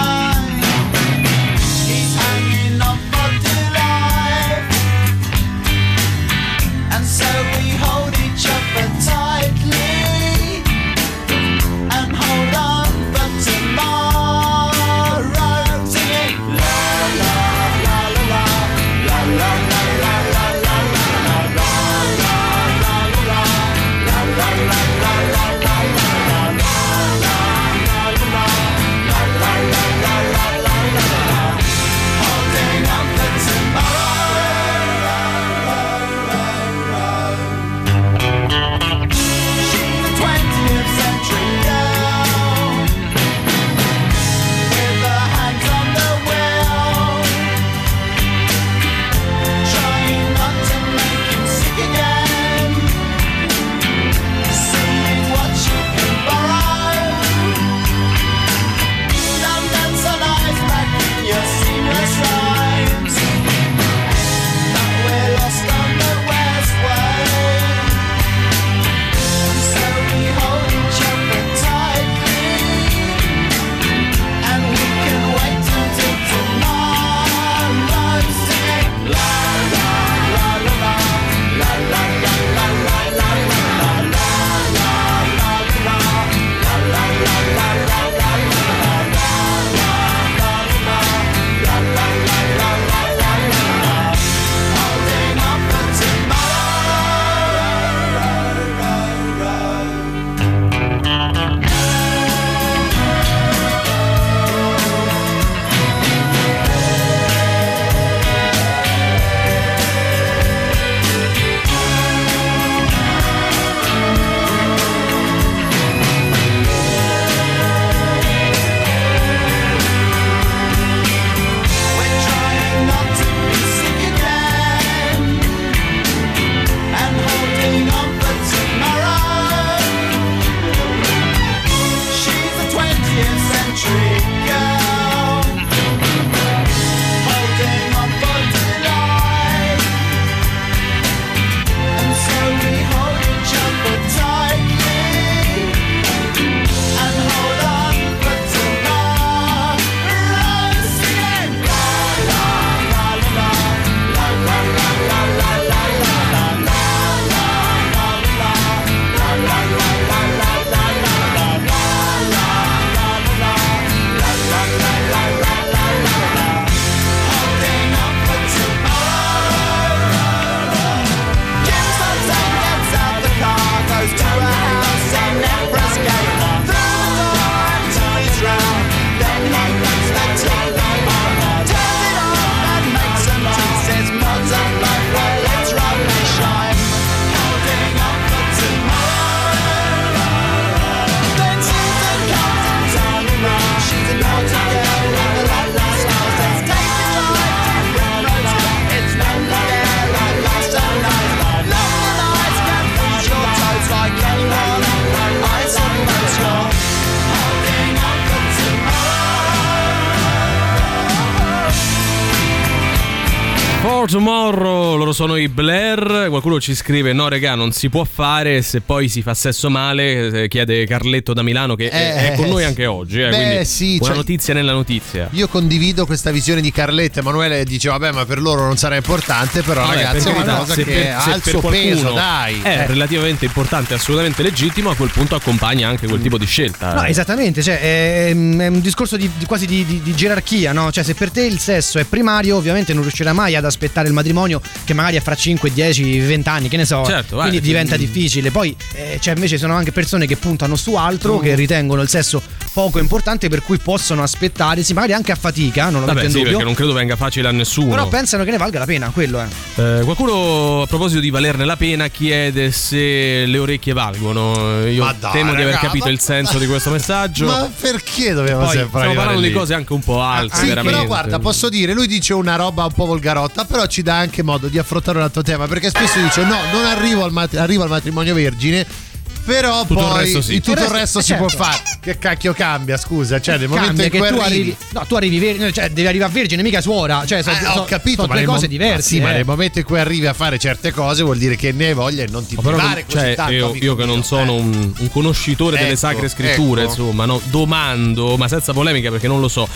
For Tomorrow, loro sono i Blair. Qualcuno ci scrive: No, regà, non si può fare. Se poi si fa sesso male, eh, chiede Carletto da Milano, che è, Eh, è con noi anche oggi. Eh, beh, sì, una cioè- notizia nella notizia. Io condivido questa visione di Carletta. Emanuele dice: Vabbè, ma per loro non sarà importante. Però, Vabbè, ragazzi, è una cosa se che per- ha il suo qualcuno peso, dai. È Eh. relativamente importante, assolutamente legittimo. A quel punto accompagna anche quel tipo di scelta. No, esattamente, cioè, è, è un discorso di, di- quasi di, di- di gerarchia, no? Cioè, se per te il sesso è primario, ovviamente non riuscirai mai ad aspettare il matrimonio, che magari è fra 5, 10, 20 anni, che ne so. Certo, quindi eh, diventa quindi- difficile. Poi, eh, cioè, invece, sono anche persone che puntano su altro, Mm. che ritengono il sesso poco importante, per cui possono aspettare, sì, magari anche a fatica, non lo metto Vabbè, in sì, dubbio. perché non credo venga facile a nessuno. Però pensano che ne valga la pena, quello è. Eh, qualcuno a proposito di valerne la pena chiede se le orecchie valgono. Io dai, temo di aver raga, capito ma- il senso di questo messaggio. Ma perché dobbiamo Poi sempre stiamo parlando lì? di cose anche un po' alte, Sì, veramente. però guarda, posso dire, lui dice una roba un po' volgarotta, però ci dà anche modo di affrontare un altro tema, perché spesso dice no, non arrivo al, mat- arrivo al matrimonio vergine, però Tutto il poi resto sì. tutto il Il resto- si può certo. fare. Che cacchio cambia, scusa, cioè nel momento Cambia in cui tu arrivi... arrivi, no, tu arrivi vergine, cioè devi arrivare vergine, mica suora. Cioè, sono, Eh, ho capito, sono ma due nel cose mom- diverse. ma sì, ma eh. nel momento in cui arrivi a fare certe cose vuol dire che ne hai voglia e non ti Ma però privare non- così cioè, tanto. io, io che non sono eh. un, un conoscitore delle Ecco, sacre scritture, ecco. insomma, no, domando, ma senza polemica perché non lo so.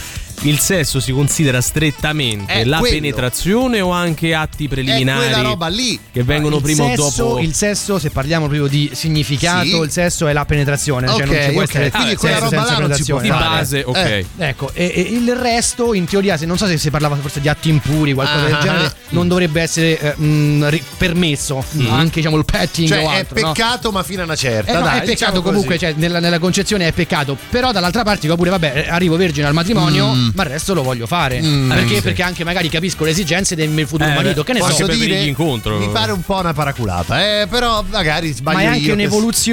Il sesso si considera strettamente È la quello. penetrazione o anche atti È preliminari quella roba lì. che vengono il prima o dopo? Il sesso, se parliamo proprio di significato, Sì. il sesso è la penetrazione. cioè Ok, non ci può ok. essere Quindi sesso quella roba senza là non si può penetrazione. di fare. base, ok. Eh. Ecco, e, e il resto, in teoria, se non so se si parlava forse di atti impuri, qualcosa Ah, del genere, ah. non dovrebbe essere eh, mh, permesso. Anche diciamo il petting Cioè, o è altro. no? peccato, ma fino a una certa. Eh no, dai, è peccato diciamo comunque, cioè, nella, nella concezione è peccato. Però dall'altra parte dico pure, vabbè, eh, arrivo vergine al matrimonio, ma il resto lo voglio fare. perché? sì. Perché anche magari capisco le esigenze del mio futuro Eh, marito. Che ne posso so. incontro. Mi pare un po' una paraculata, eh, però magari sbaglio Ma è anche io che- un'evoluzione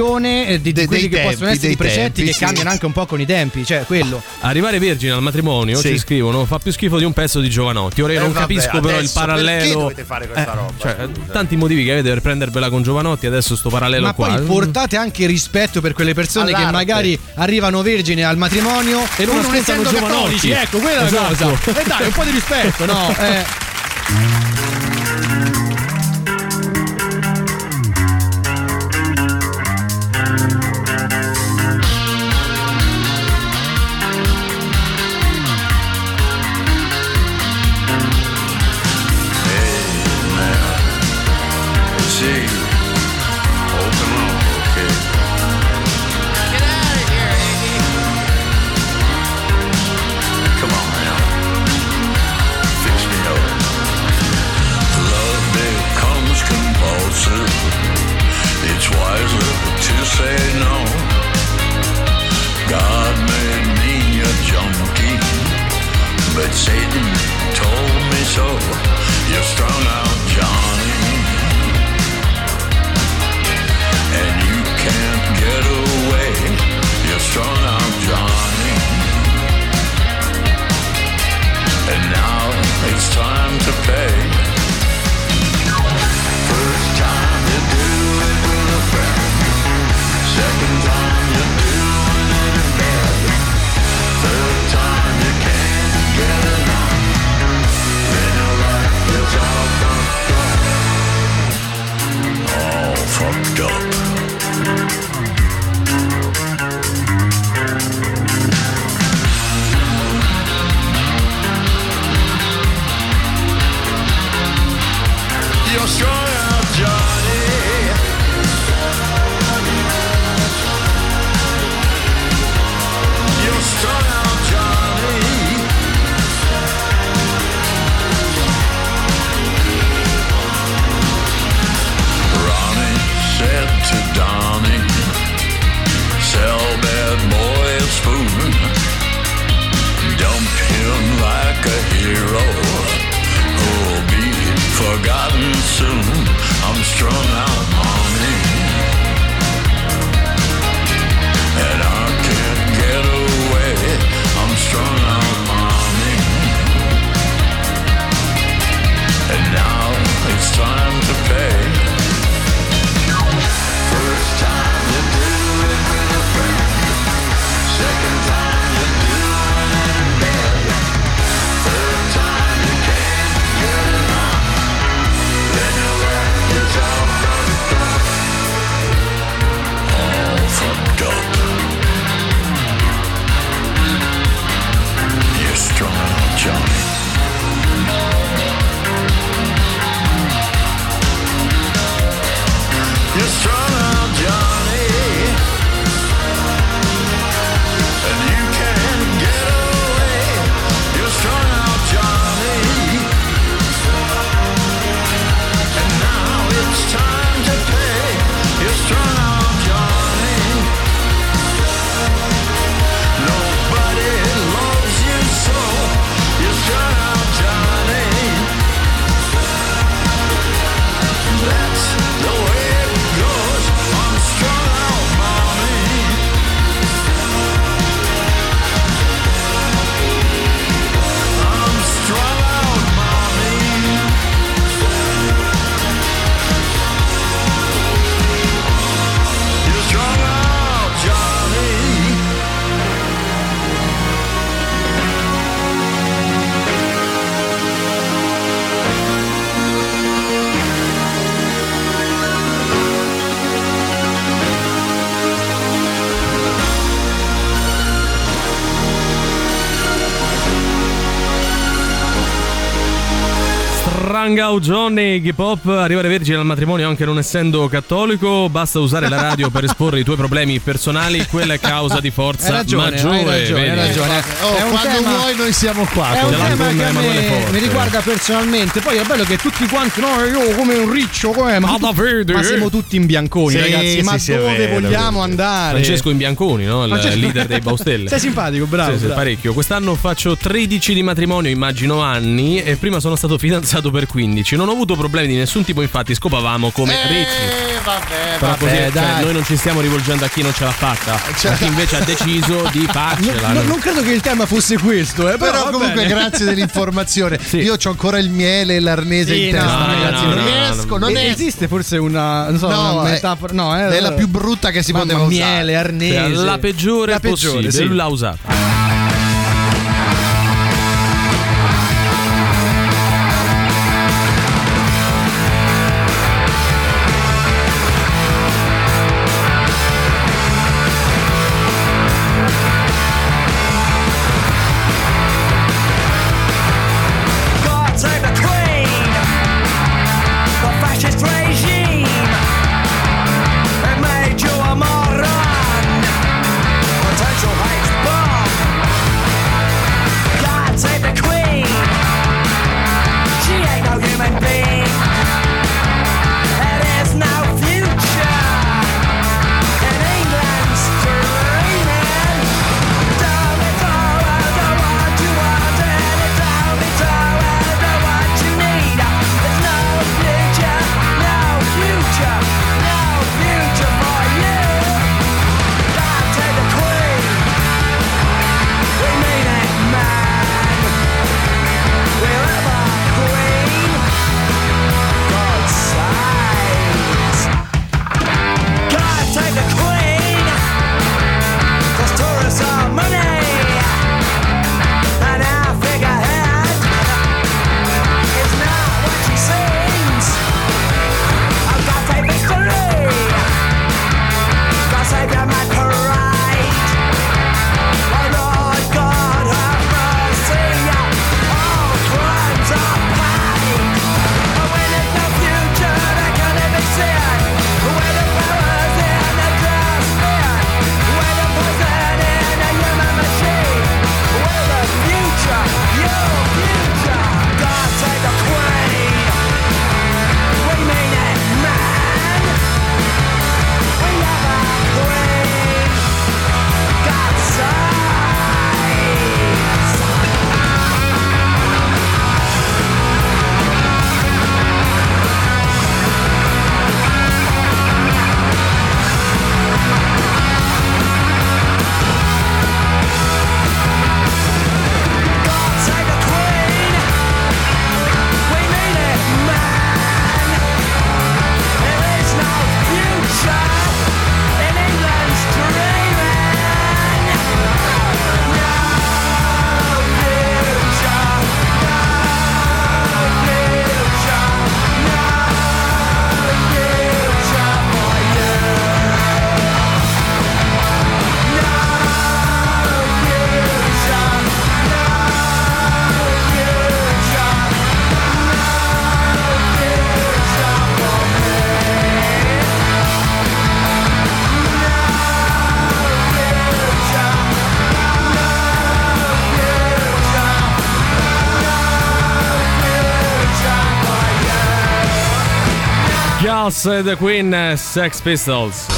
eh, di, di de- quelli che possono tempi, essere i precetti tempi, che sì. cambiano anche un po' con i tempi, cioè quello. Arrivare vergine al matrimonio Sì. ci scrivono fa più schifo di un pezzo di Giovanotti. Ora io Eh, non vabbè, capisco però il parallelo. perché dovete fare questa roba, Cioè, scusa? tanti motivi che avete per prendervela con Giovanotti, adesso sto parallelo Ma qua. poi portate anche rispetto per quelle persone All'arte. che magari arrivano vergine al matrimonio E non aspettano essendo Giovanotti. cattolici. Ecco, quella è la Esatto. cosa. E dai, un po' di rispetto, no? Eh. It's wiser to say no. God made me a junkie, but Satan told me so. You're strung out, Johnny. and you can't get away. You're strung out, Johnny. And now it's time to pay. Spoon, dump him like a hero who'll be forgotten soon. I'm strung out, Rangau Johnny Hip Hop, arrivare vergine al matrimonio anche non essendo cattolico, basta usare la radio per esporre i tuoi problemi personali, quella è causa di forza Hai ragione, maggiore. hai ragione, hai ragione. Oh, È un quando tema- vuoi noi siamo qua. È un tema che me, mi riguarda personalmente. Poi è bello che tutti quanti, no, io come un riccio, come, ma, ma siamo tutti in bianconi, Sì, ragazzi. Ma sì, sì, è dove vero, vogliamo vero. andare? Francesco in Bianconi, no? il Francesco- leader dei Baustelle. Sei simpatico, bravo. Sì, sì, bravo. parecchio. Quest'anno faccio 13 di matrimonio, immagino anni, e prima sono stato fidanzato per 15. Non ho avuto problemi di nessun tipo, infatti scopavamo come ricchi. Eh, vabbè, Però così, vabbè, cioè, dai. noi non ci stiamo rivolgendo a chi non ce l'ha fatta, Cioè- a chi invece ha deciso di farcela. No, non credo che il tema fosse questo, eh, però, Però comunque bene. grazie dell'informazione. Sì. Io ho ancora il miele e l'arnese Sì, in testa, no, ragazzi. no, non no, riesco, non E- è. Esiste forse una, non so, No, una metafora? No, eh, è la più brutta che si poteva usare. miele, arnese. La peggiore La peggiore, possibile, sì. l'ha usata. And eh, the Queen, eh, Sex Pistols.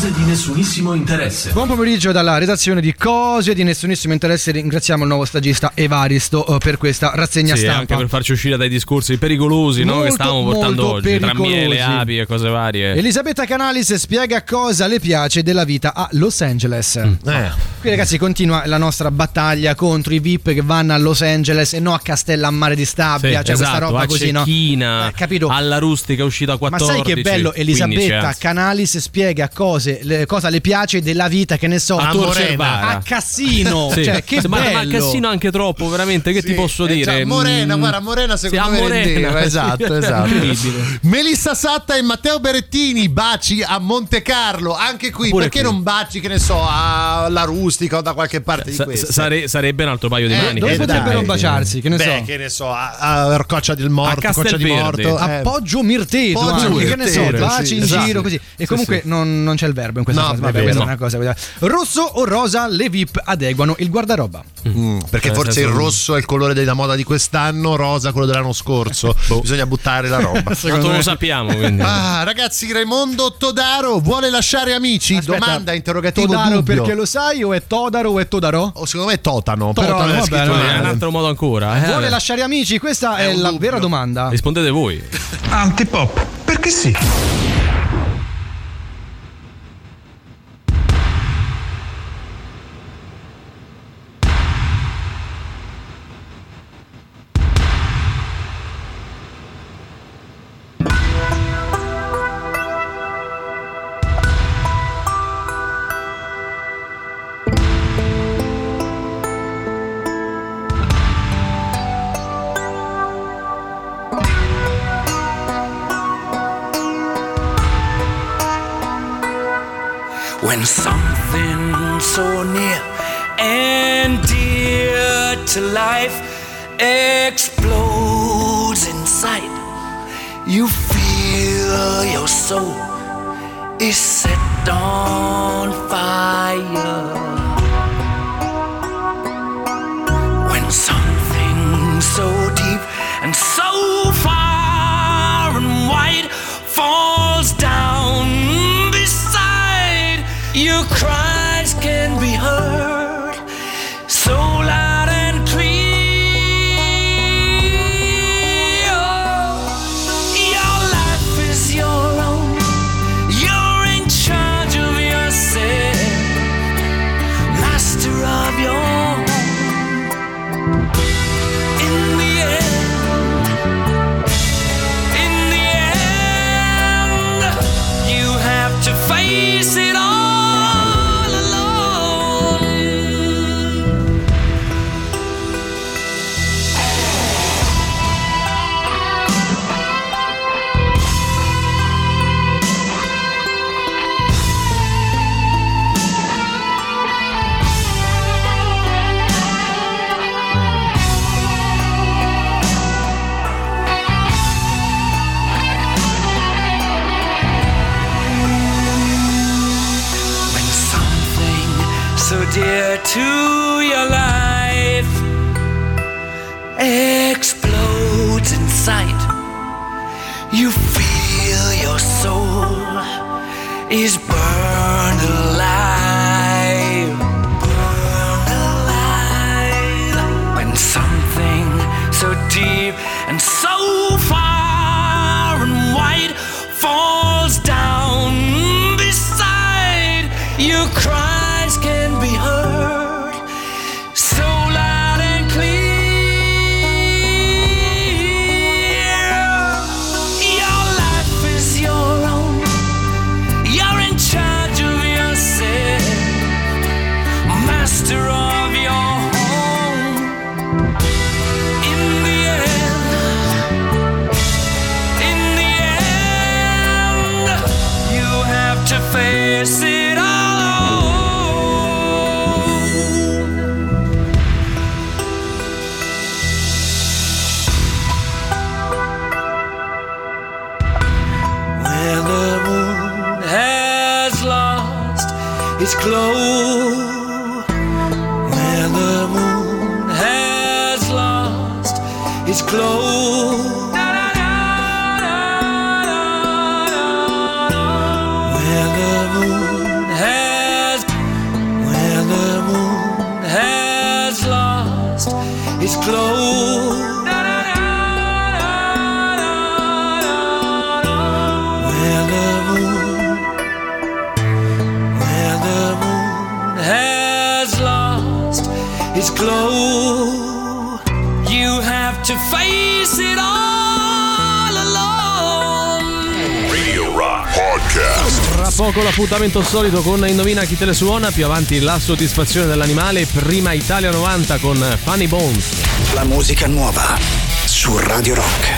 Cose di nessunissimo interesse. Buon pomeriggio dalla redazione di Cose di nessunissimo interesse. Ringraziamo il nuovo stagista Evaristo eh, per questa rassegna Sì, stampa. anche per farci uscire dai discorsi pericolosi no, che Molto, stavamo portando molto oggi, tra pericolosi. miele, api e cose varie. Elisabetta Canalis spiega cosa le piace della vita a Los Angeles. Mm. Qui ragazzi continua la nostra battaglia contro i VIP che vanno a Los Angeles e no a Castellammare di Stabia, Sì, cioè esatto, questa roba a così, no? Cecchina, Eh, capito? alla rustica uscita a Ma 14. sai che bello 15, Elisabetta anzi. Canalis spiega cosa cose, le- cosa le piace della vita, che ne so, A Cervara. a Cassino, Sì. cioè che Sì, ma, bello. ma Cassino anche troppo, veramente, che ti posso Eh, dire? già, Morena, Mm, guarda, Morena secondo sì, me a Morena, sì. esatto, esatto. Melissa Satta e Matteo Berettini, baci a Monte Carlo, anche qui, Pure perché qui. non baci, che ne so, alla rustica o da qualche parte Sa- di queste? sare- sarebbe un altro paio di Eh, maniche. dove eh, potrebbero baciarsi, che ne Beh, so. che ne so, a, a Roccia del Morto, A Coccia di. Morto. a eh. Poggio Mirteto, Poggio che ne so, baci sì, in esatto. giro così. E Sì, comunque sì. Non, non c'è il verbo in questa No, frase. è Vabbè, questa è una cosa. Rosso o rosa, le VIP adeguano il guardaroba. Mm, perché Nel forse il rosso è il colore della moda di quest'anno, rosa quello dell'anno scorso. Bisogna buttare la roba. Tanto lo sappiamo, quindi. Ah, ragazzi, Raimondo Todaro vuole lasciare amici? Aspetta, Domanda interrogativo Todaro dubbio. perché lo sai o è Todaro o è Todaro? O secondo me è Totano, però Totano, è va scritto bene, va È un altro modo ancora. eh. Vuole lasciare amici? Questa è, È la dubbio. vera domanda. Rispondete voi. Antipop, perché sì. When something so near and dear to life explodes inside. you feel your soul is set on fire. is closed. L'appuntamento solito con Indovina chi te le suona, più avanti la soddisfazione dell'animale, prima Italia 90 con Funny Bones. La musica nuova su Radio Rock.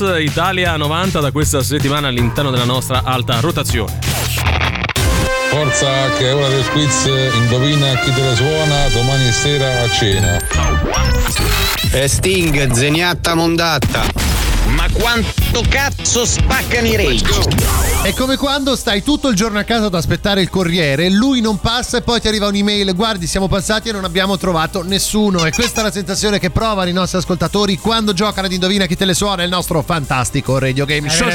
Italia 90 da questa settimana all'interno della nostra alta rotazione. Forza che è ora del quiz, indovina chi te la suona domani sera a cena. E Sting, zeniatta mondatta. Ma quanto cazzo spaccano i rage? È come quando stai tutto il giorno a casa ad aspettare il corriere, lui non passa e poi ti arriva un'email, guardi siamo passati e non abbiamo trovato nessuno. E questa è la sensazione che provano i nostri ascoltatori quando giocano ad Indovina chi te le suona, il nostro fantastico radio game show.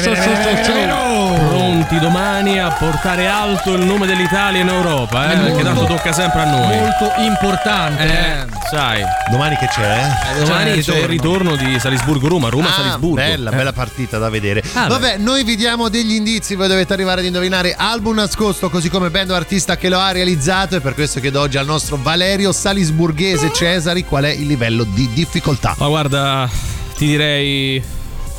Pronti domani a portare alto il nome dell'Italia in Europa, eh? Perché tanto tocca sempre a noi. Molto importante. Eh, sai. Domani che c'è? Eh, domani c'è il ritorno di Salisburgo-Roma, Ah, Roma-Salisburgo. bella, Eh. bella partita da vedere. Ah, Vabbè, noi vi diamo degli indizi, voi dovete arrivare ad indovinare album nascosto, così come band o artista che lo ha realizzato. E per questo chiedo oggi al nostro Valerio Salisburghese Cesari qual è il livello di difficoltà. Ma guarda, ti direi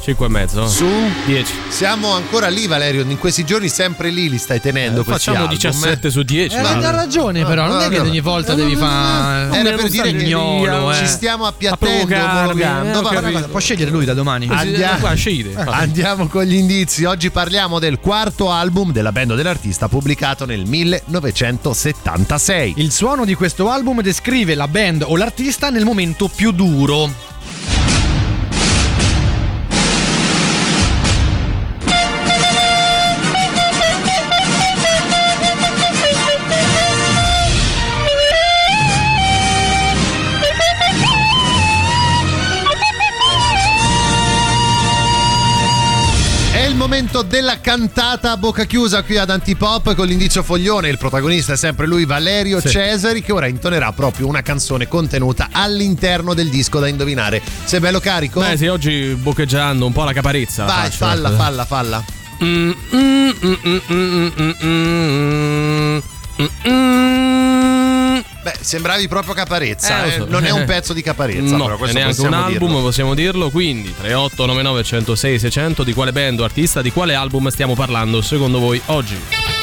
5 e mezzo. Su 10. Siamo ancora lì, Valerio. In questi giorni sempre lì li stai tenendo. questi facciamo album, 17 eh. su 10. Eh, va. ha ragione, però. Non è che ogni volta devi fare. Era per dire che eh. ci stiamo appiattendo, omologando. eh. Può scegliere lui da domani. Andiamo, Qua, scegli te. andiamo con gli indizi. Oggi parliamo del quarto album della band o dell'artista pubblicato nel 1976. Il suono di questo album descrive la band o l'artista nel momento più duro. Momento della cantata a bocca chiusa qui ad Antipop con l'indizio foglione. Il protagonista è sempre lui, Valerio Sì. Cesari, che ora intonerà proprio una canzone contenuta all'interno del disco da indovinare. Sei bello carico? Beh, sì, oggi boccheggiando un po' la caparezza. Vai, falla, ecco. falla, falla. Mm, mm, mm, Beh, sembravi proprio Caparezza. Eh, eh. so. Non è un pezzo di Caparezza, no, però è questo neanche un album, dirlo. possiamo dirlo. Quindi 3899 106 600 di quale band o artista, di quale album stiamo parlando secondo voi oggi?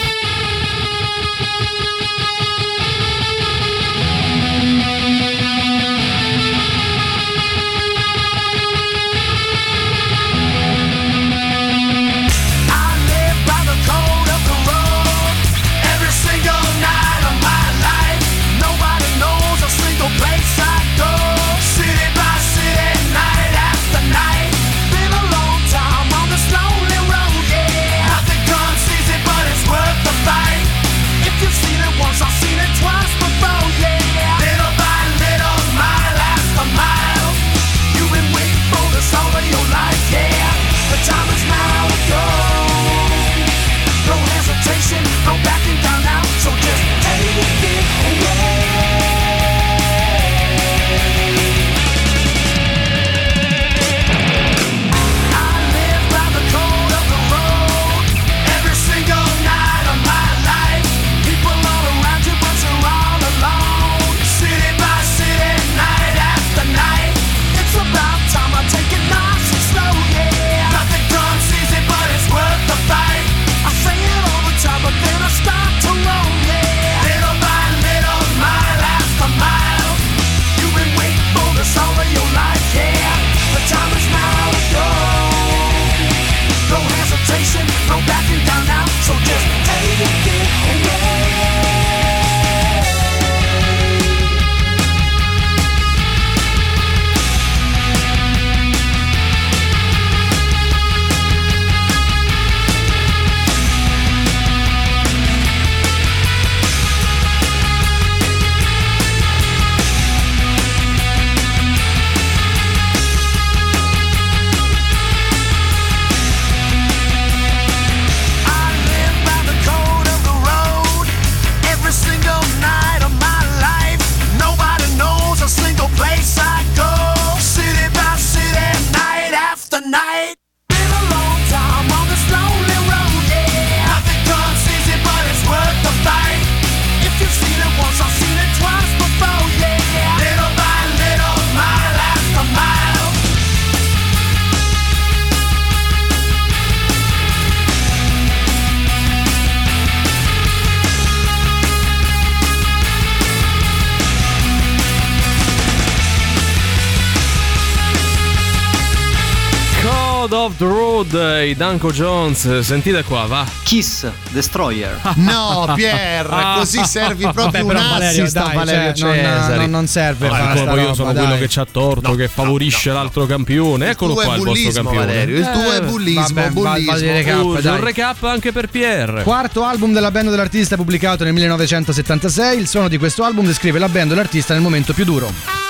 Of the Road, i Danko Jones. Sentite qua, va. Kiss Destroyer. No, Pier, così servi proprio Vabbè, un Valerio, assist a dai, Valerio cioè, non- Cesari. non- non serve Ma fare ecco, io roba, sono dai. quello che c'ha torto, che favorisce l'altro campione. Eccolo qua il vostro bullismo, campione. Valerio, il tuo è bullismo, vabbè, va- bullismo. va dai. un recap anche per Pierre. Quarto album della band dell'artista pubblicato nel 1976. Il suono di questo album descrive la band e l'artista nel momento più duro.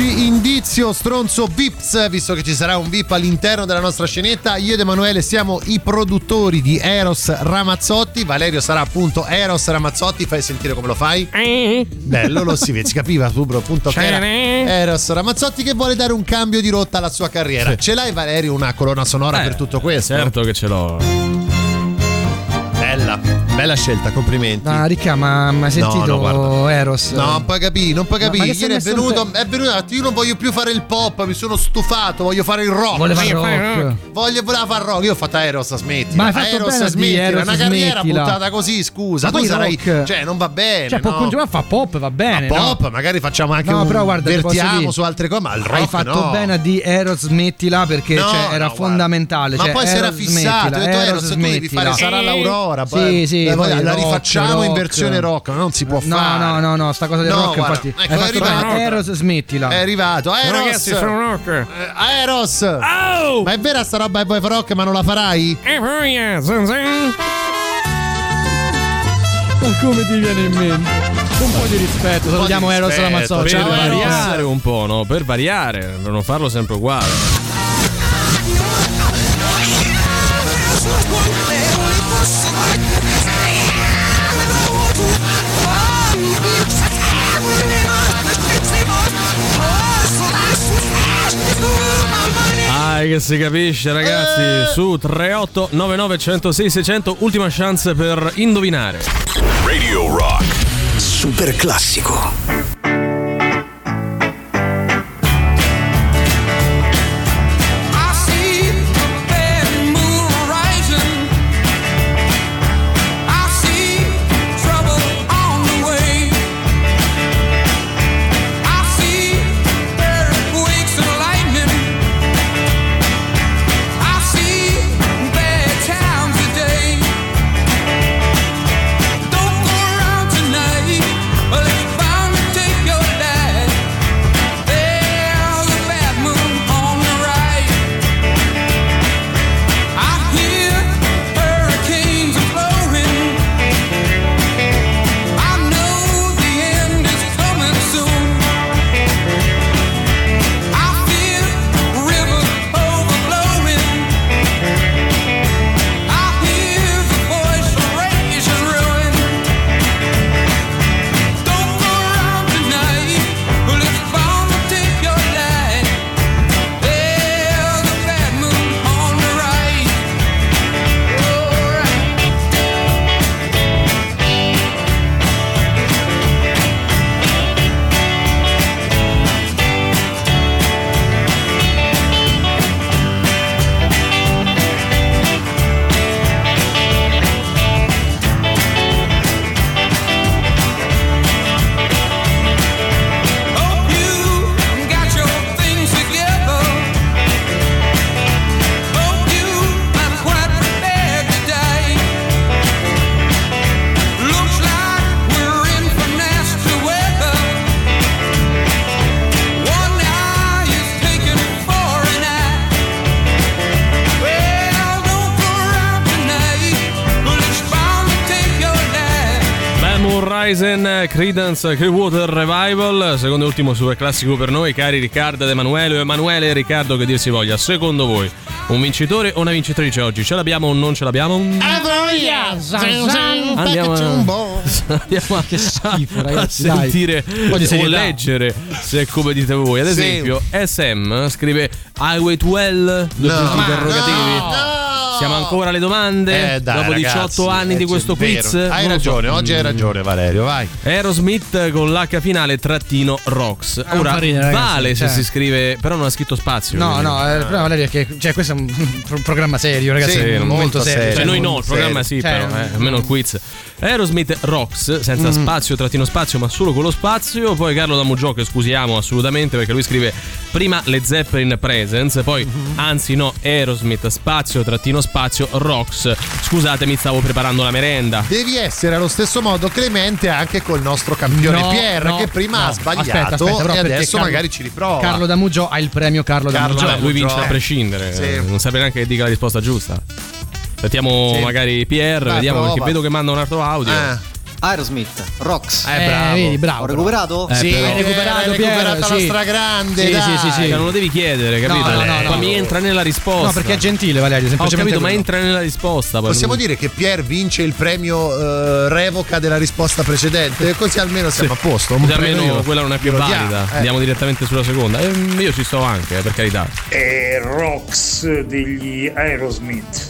Oggi indizio stronzo Vips, visto che ci sarà un VIP all'interno della nostra scenetta. Io ed Emanuele siamo i produttori di Eros Ramazzotti. Valerio sarà appunto Eros Ramazzotti. Fai sentire come lo fai. Bello, lo si vede, si capiva subito appunto che era Eros Ramazzotti che vuole dare un cambio di rotta alla sua carriera. Ce l'hai Valerio una colonna sonora Eh, per tutto questo? Certo che ce l'ho. Bella, bella scelta, complimenti. Ah, Ricca, ma ma hai No, sentito no, guarda. Eros? No, non puoi capire, non puoi Ma- ma capire. Ieri è venuto, è venuto. Io non voglio più fare il pop, mi sono stufato, voglio fare il rock. Vuole fare Voglio rock. Voglio voleva fare rock. Io ho fatto Eros, smetti. Ma Eros, smetti. Eros, una carriera smettila. buttata così, scusa. Ma tu sarai. rock. Cioè, non va bene. Cioè, può no. continuare a fare pop, va bene. Ma no? pop, magari facciamo anche No, un però guarda, ti posso vertiamo dire, su altre cose, ma il rock Hai fatto no. bene a di Eros smettila perché No, cioè, era no, fondamentale. Ma cioè, poi si era fissato, ho detto, Eros, tu devi fare Sarà l'Aurora. Sì, sì, eh, poi la rock, rifacciamo in rock. versione rock, non si può No, fare. no, no, no, sta cosa del No, rock, guarda, infatti. ecco, è fatto arrivato. Eros, smettila. È arrivato. Eros. Ragazzi, sono rock. Eh, Eros. Ma è vera sta roba e poi rock, ma non la farai? Eh, poi, eh, zan zan. Ma come ti viene in mente? Un po' di rispetto, salutiamo Eros Ramazzotti. Per Ciao, Eros. variare un po', no? Per variare, per non farlo sempre uguale. Ah, che si capisce, ragazzi. Su 38 99 106 600, ultima chance per indovinare. Radio Rock. Super classico. Credence Clearwater Revival, secondo e ultimo super classico per noi, cari Riccardo ed Emanuele. Emanuele e Riccardo, che dir si voglia, secondo voi un vincitore o una vincitrice oggi? Ce l'abbiamo o non ce l'abbiamo? Andiamo a, andiamo a, Che schifo, a ragazzi, sentire o leggere se è come dite voi. Ad Sì. esempio, SM scrive Highway to Hell, due No. punti interrogativi. Siamo ancora alle domande? Eh, dai, Dopo ragazzi, 18 anni eh, di questo quiz? Hai Non lo so. ragione, oggi hai ragione, Valerio, vai. Aerosmith con l'H finale trattino rocks. non Ora fa ridere, ragazzi, vale se cioè. si scrive, però non ha scritto spazio. No, quindi- no, eh, il problema Valerio è che cioè, questo è un pro- programma serio, ragazzi. Sì, è un molto momento serio. Cioè, noi no, il molto programma serio. sì, Cioè, però, eh, almeno il quiz. Aerosmith Rocks, senza Mm. spazio, trattino spazio, ma solo con lo spazio. Poi Carlo Damugio, che scusiamo assolutamente perché lui scrive prima le Zeppelin Presence, poi Mm-hmm. anzi no, Aerosmith spazio, trattino spazio, Rocks. Scusatemi, stavo preparando la merenda. Devi essere allo stesso modo clemente anche col nostro campione No, Pierre, no, che prima no. ha sbagliato Aspetta, aspetta, però e adesso Carlo- magari ci riprova. Carlo Damugio ha il premio Carlo, Carlo Damugio. Vabbè, lui vince a Eh, prescindere, sì. non saprei neanche che dica la risposta giusta. Aspettiamo Sì. magari Pierre, vediamo prova. perché vedo che manda un altro audio. Ah. Aerosmith, Rocks. Eh, bravo. vedi, bravo. Ho recuperato? Eh, sì, però- hai recuperato, hai recuperato la sì. stragrande. Sì, sì, sì, sì. Cioè, non lo devi chiedere, capito? No, no, no, Ma no. mi entra nella risposta. No, perché è gentile Valerio, Ho semplicemente capito, ma entra nella risposta. poi Possiamo lui- dire che Pierre vince il premio eh, revoca della risposta precedente, così almeno siamo a posto. Un almeno io- quella non è più valida. eh. Andiamo direttamente sulla seconda. E io ci sto anche, eh, per carità. È Rox degli Aerosmith.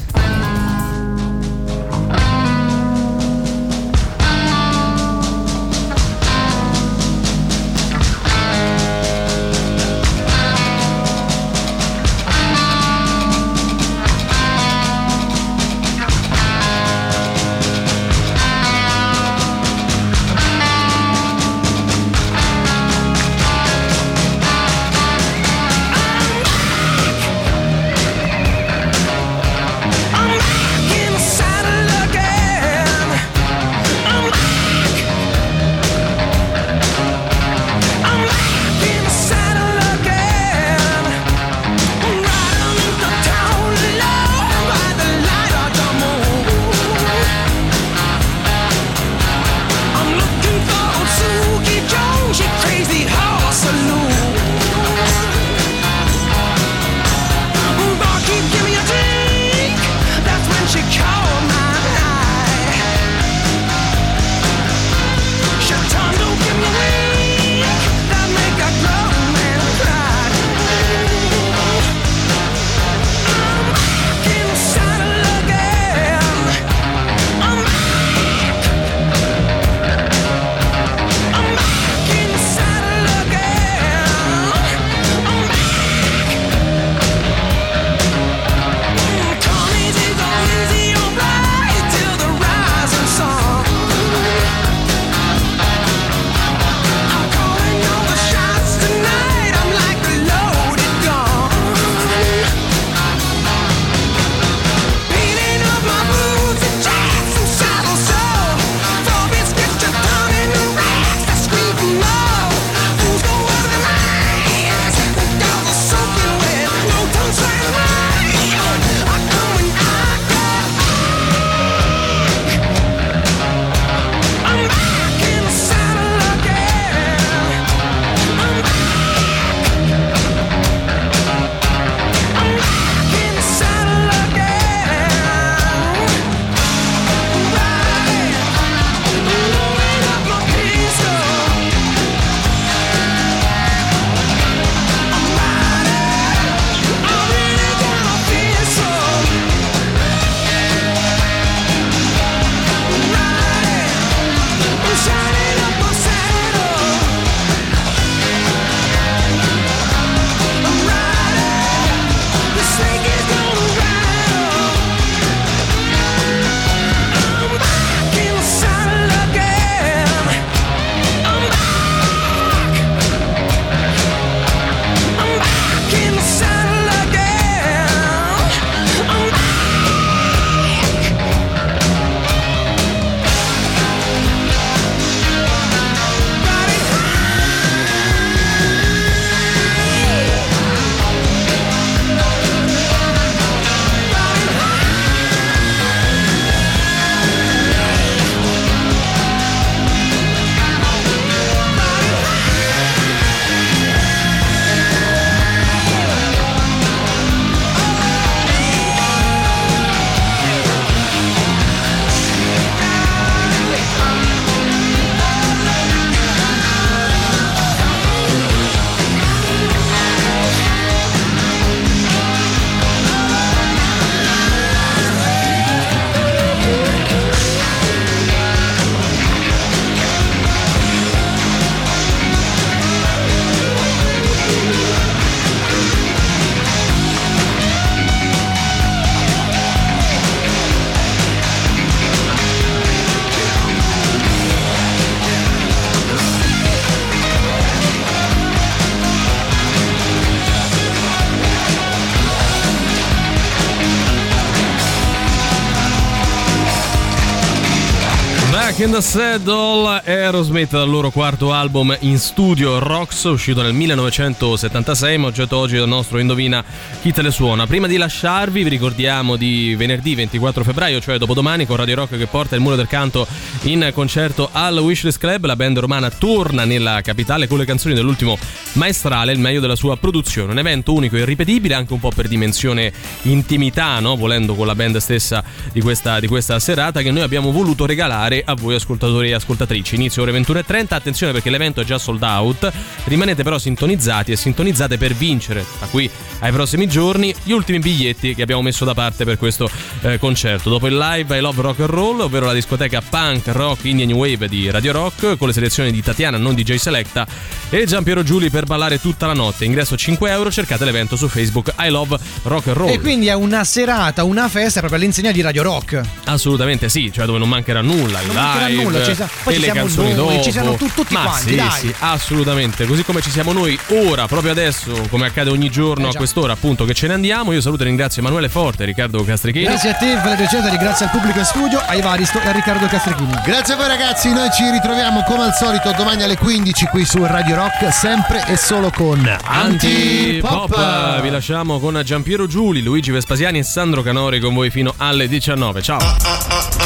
The Saddle, Aerosmith dal loro quarto album in studio Rocks, uscito nel 1976, ma oggetto oggi del nostro Indovina chi te le suona. Prima di lasciarvi vi ricordiamo di venerdì 24 febbraio, cioè dopodomani, con Radio Rock che porta il Muro del Canto in concerto al Wishlist Club, la band romana torna nella capitale con le canzoni dell'ultimo maestrale, il meglio della sua produzione. Un evento unico e irripetibile, anche un po' per dimensione intimità, no? volendo con la band stessa di questa, di questa serata, che noi abbiamo voluto regalare a voi ascoltatori e ascoltatrici. Inizio ore 21.30, attenzione perché l'evento è già sold out, rimanete però sintonizzati e sintonizzate per vincere da qui ai prossimi giorni gli ultimi biglietti che abbiamo messo da parte per questo eh, concerto. Dopo il live I Love Rock and Roll, ovvero la discoteca punk, rock, indie new wave di Radio Rock, con le selezioni di Tatiana, non DJ Selecta, e Giampiero Giuli per ballare tutta la notte. Ingresso 5 euro, cercate l'evento su Facebook I Love Rock and Roll. E quindi è una serata, una festa proprio all'insegna di Radio Rock. Assolutamente sì, cioè dove non mancherà nulla, il mancherà live nulla, ci sa- poi e ci le siamo canzoni noi, dopo. ci siamo tu- tutti Ma quanti, sì, dai. sì, assolutamente, così come ci siamo noi ora, proprio adesso, come accade ogni giorno Eh a già. quest'ora appunto che ce ne andiamo. Io saluto e ringrazio Emanuele Forte, Riccardo Castrichini. Grazie a te, Valerio Cesari, grazie al pubblico in studio, a Evaristo e a Riccardo Castrichini. Grazie a voi ragazzi, noi ci ritroviamo come al solito domani alle 15 qui su Radio Rock, sempre e solo con Antipop. Antipop. Vi lasciamo con Giampiero Giuli, Luigi Vespasiani e Sandro Canori con voi fino alle 19. Ciao.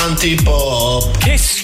Antipop. Che schifo.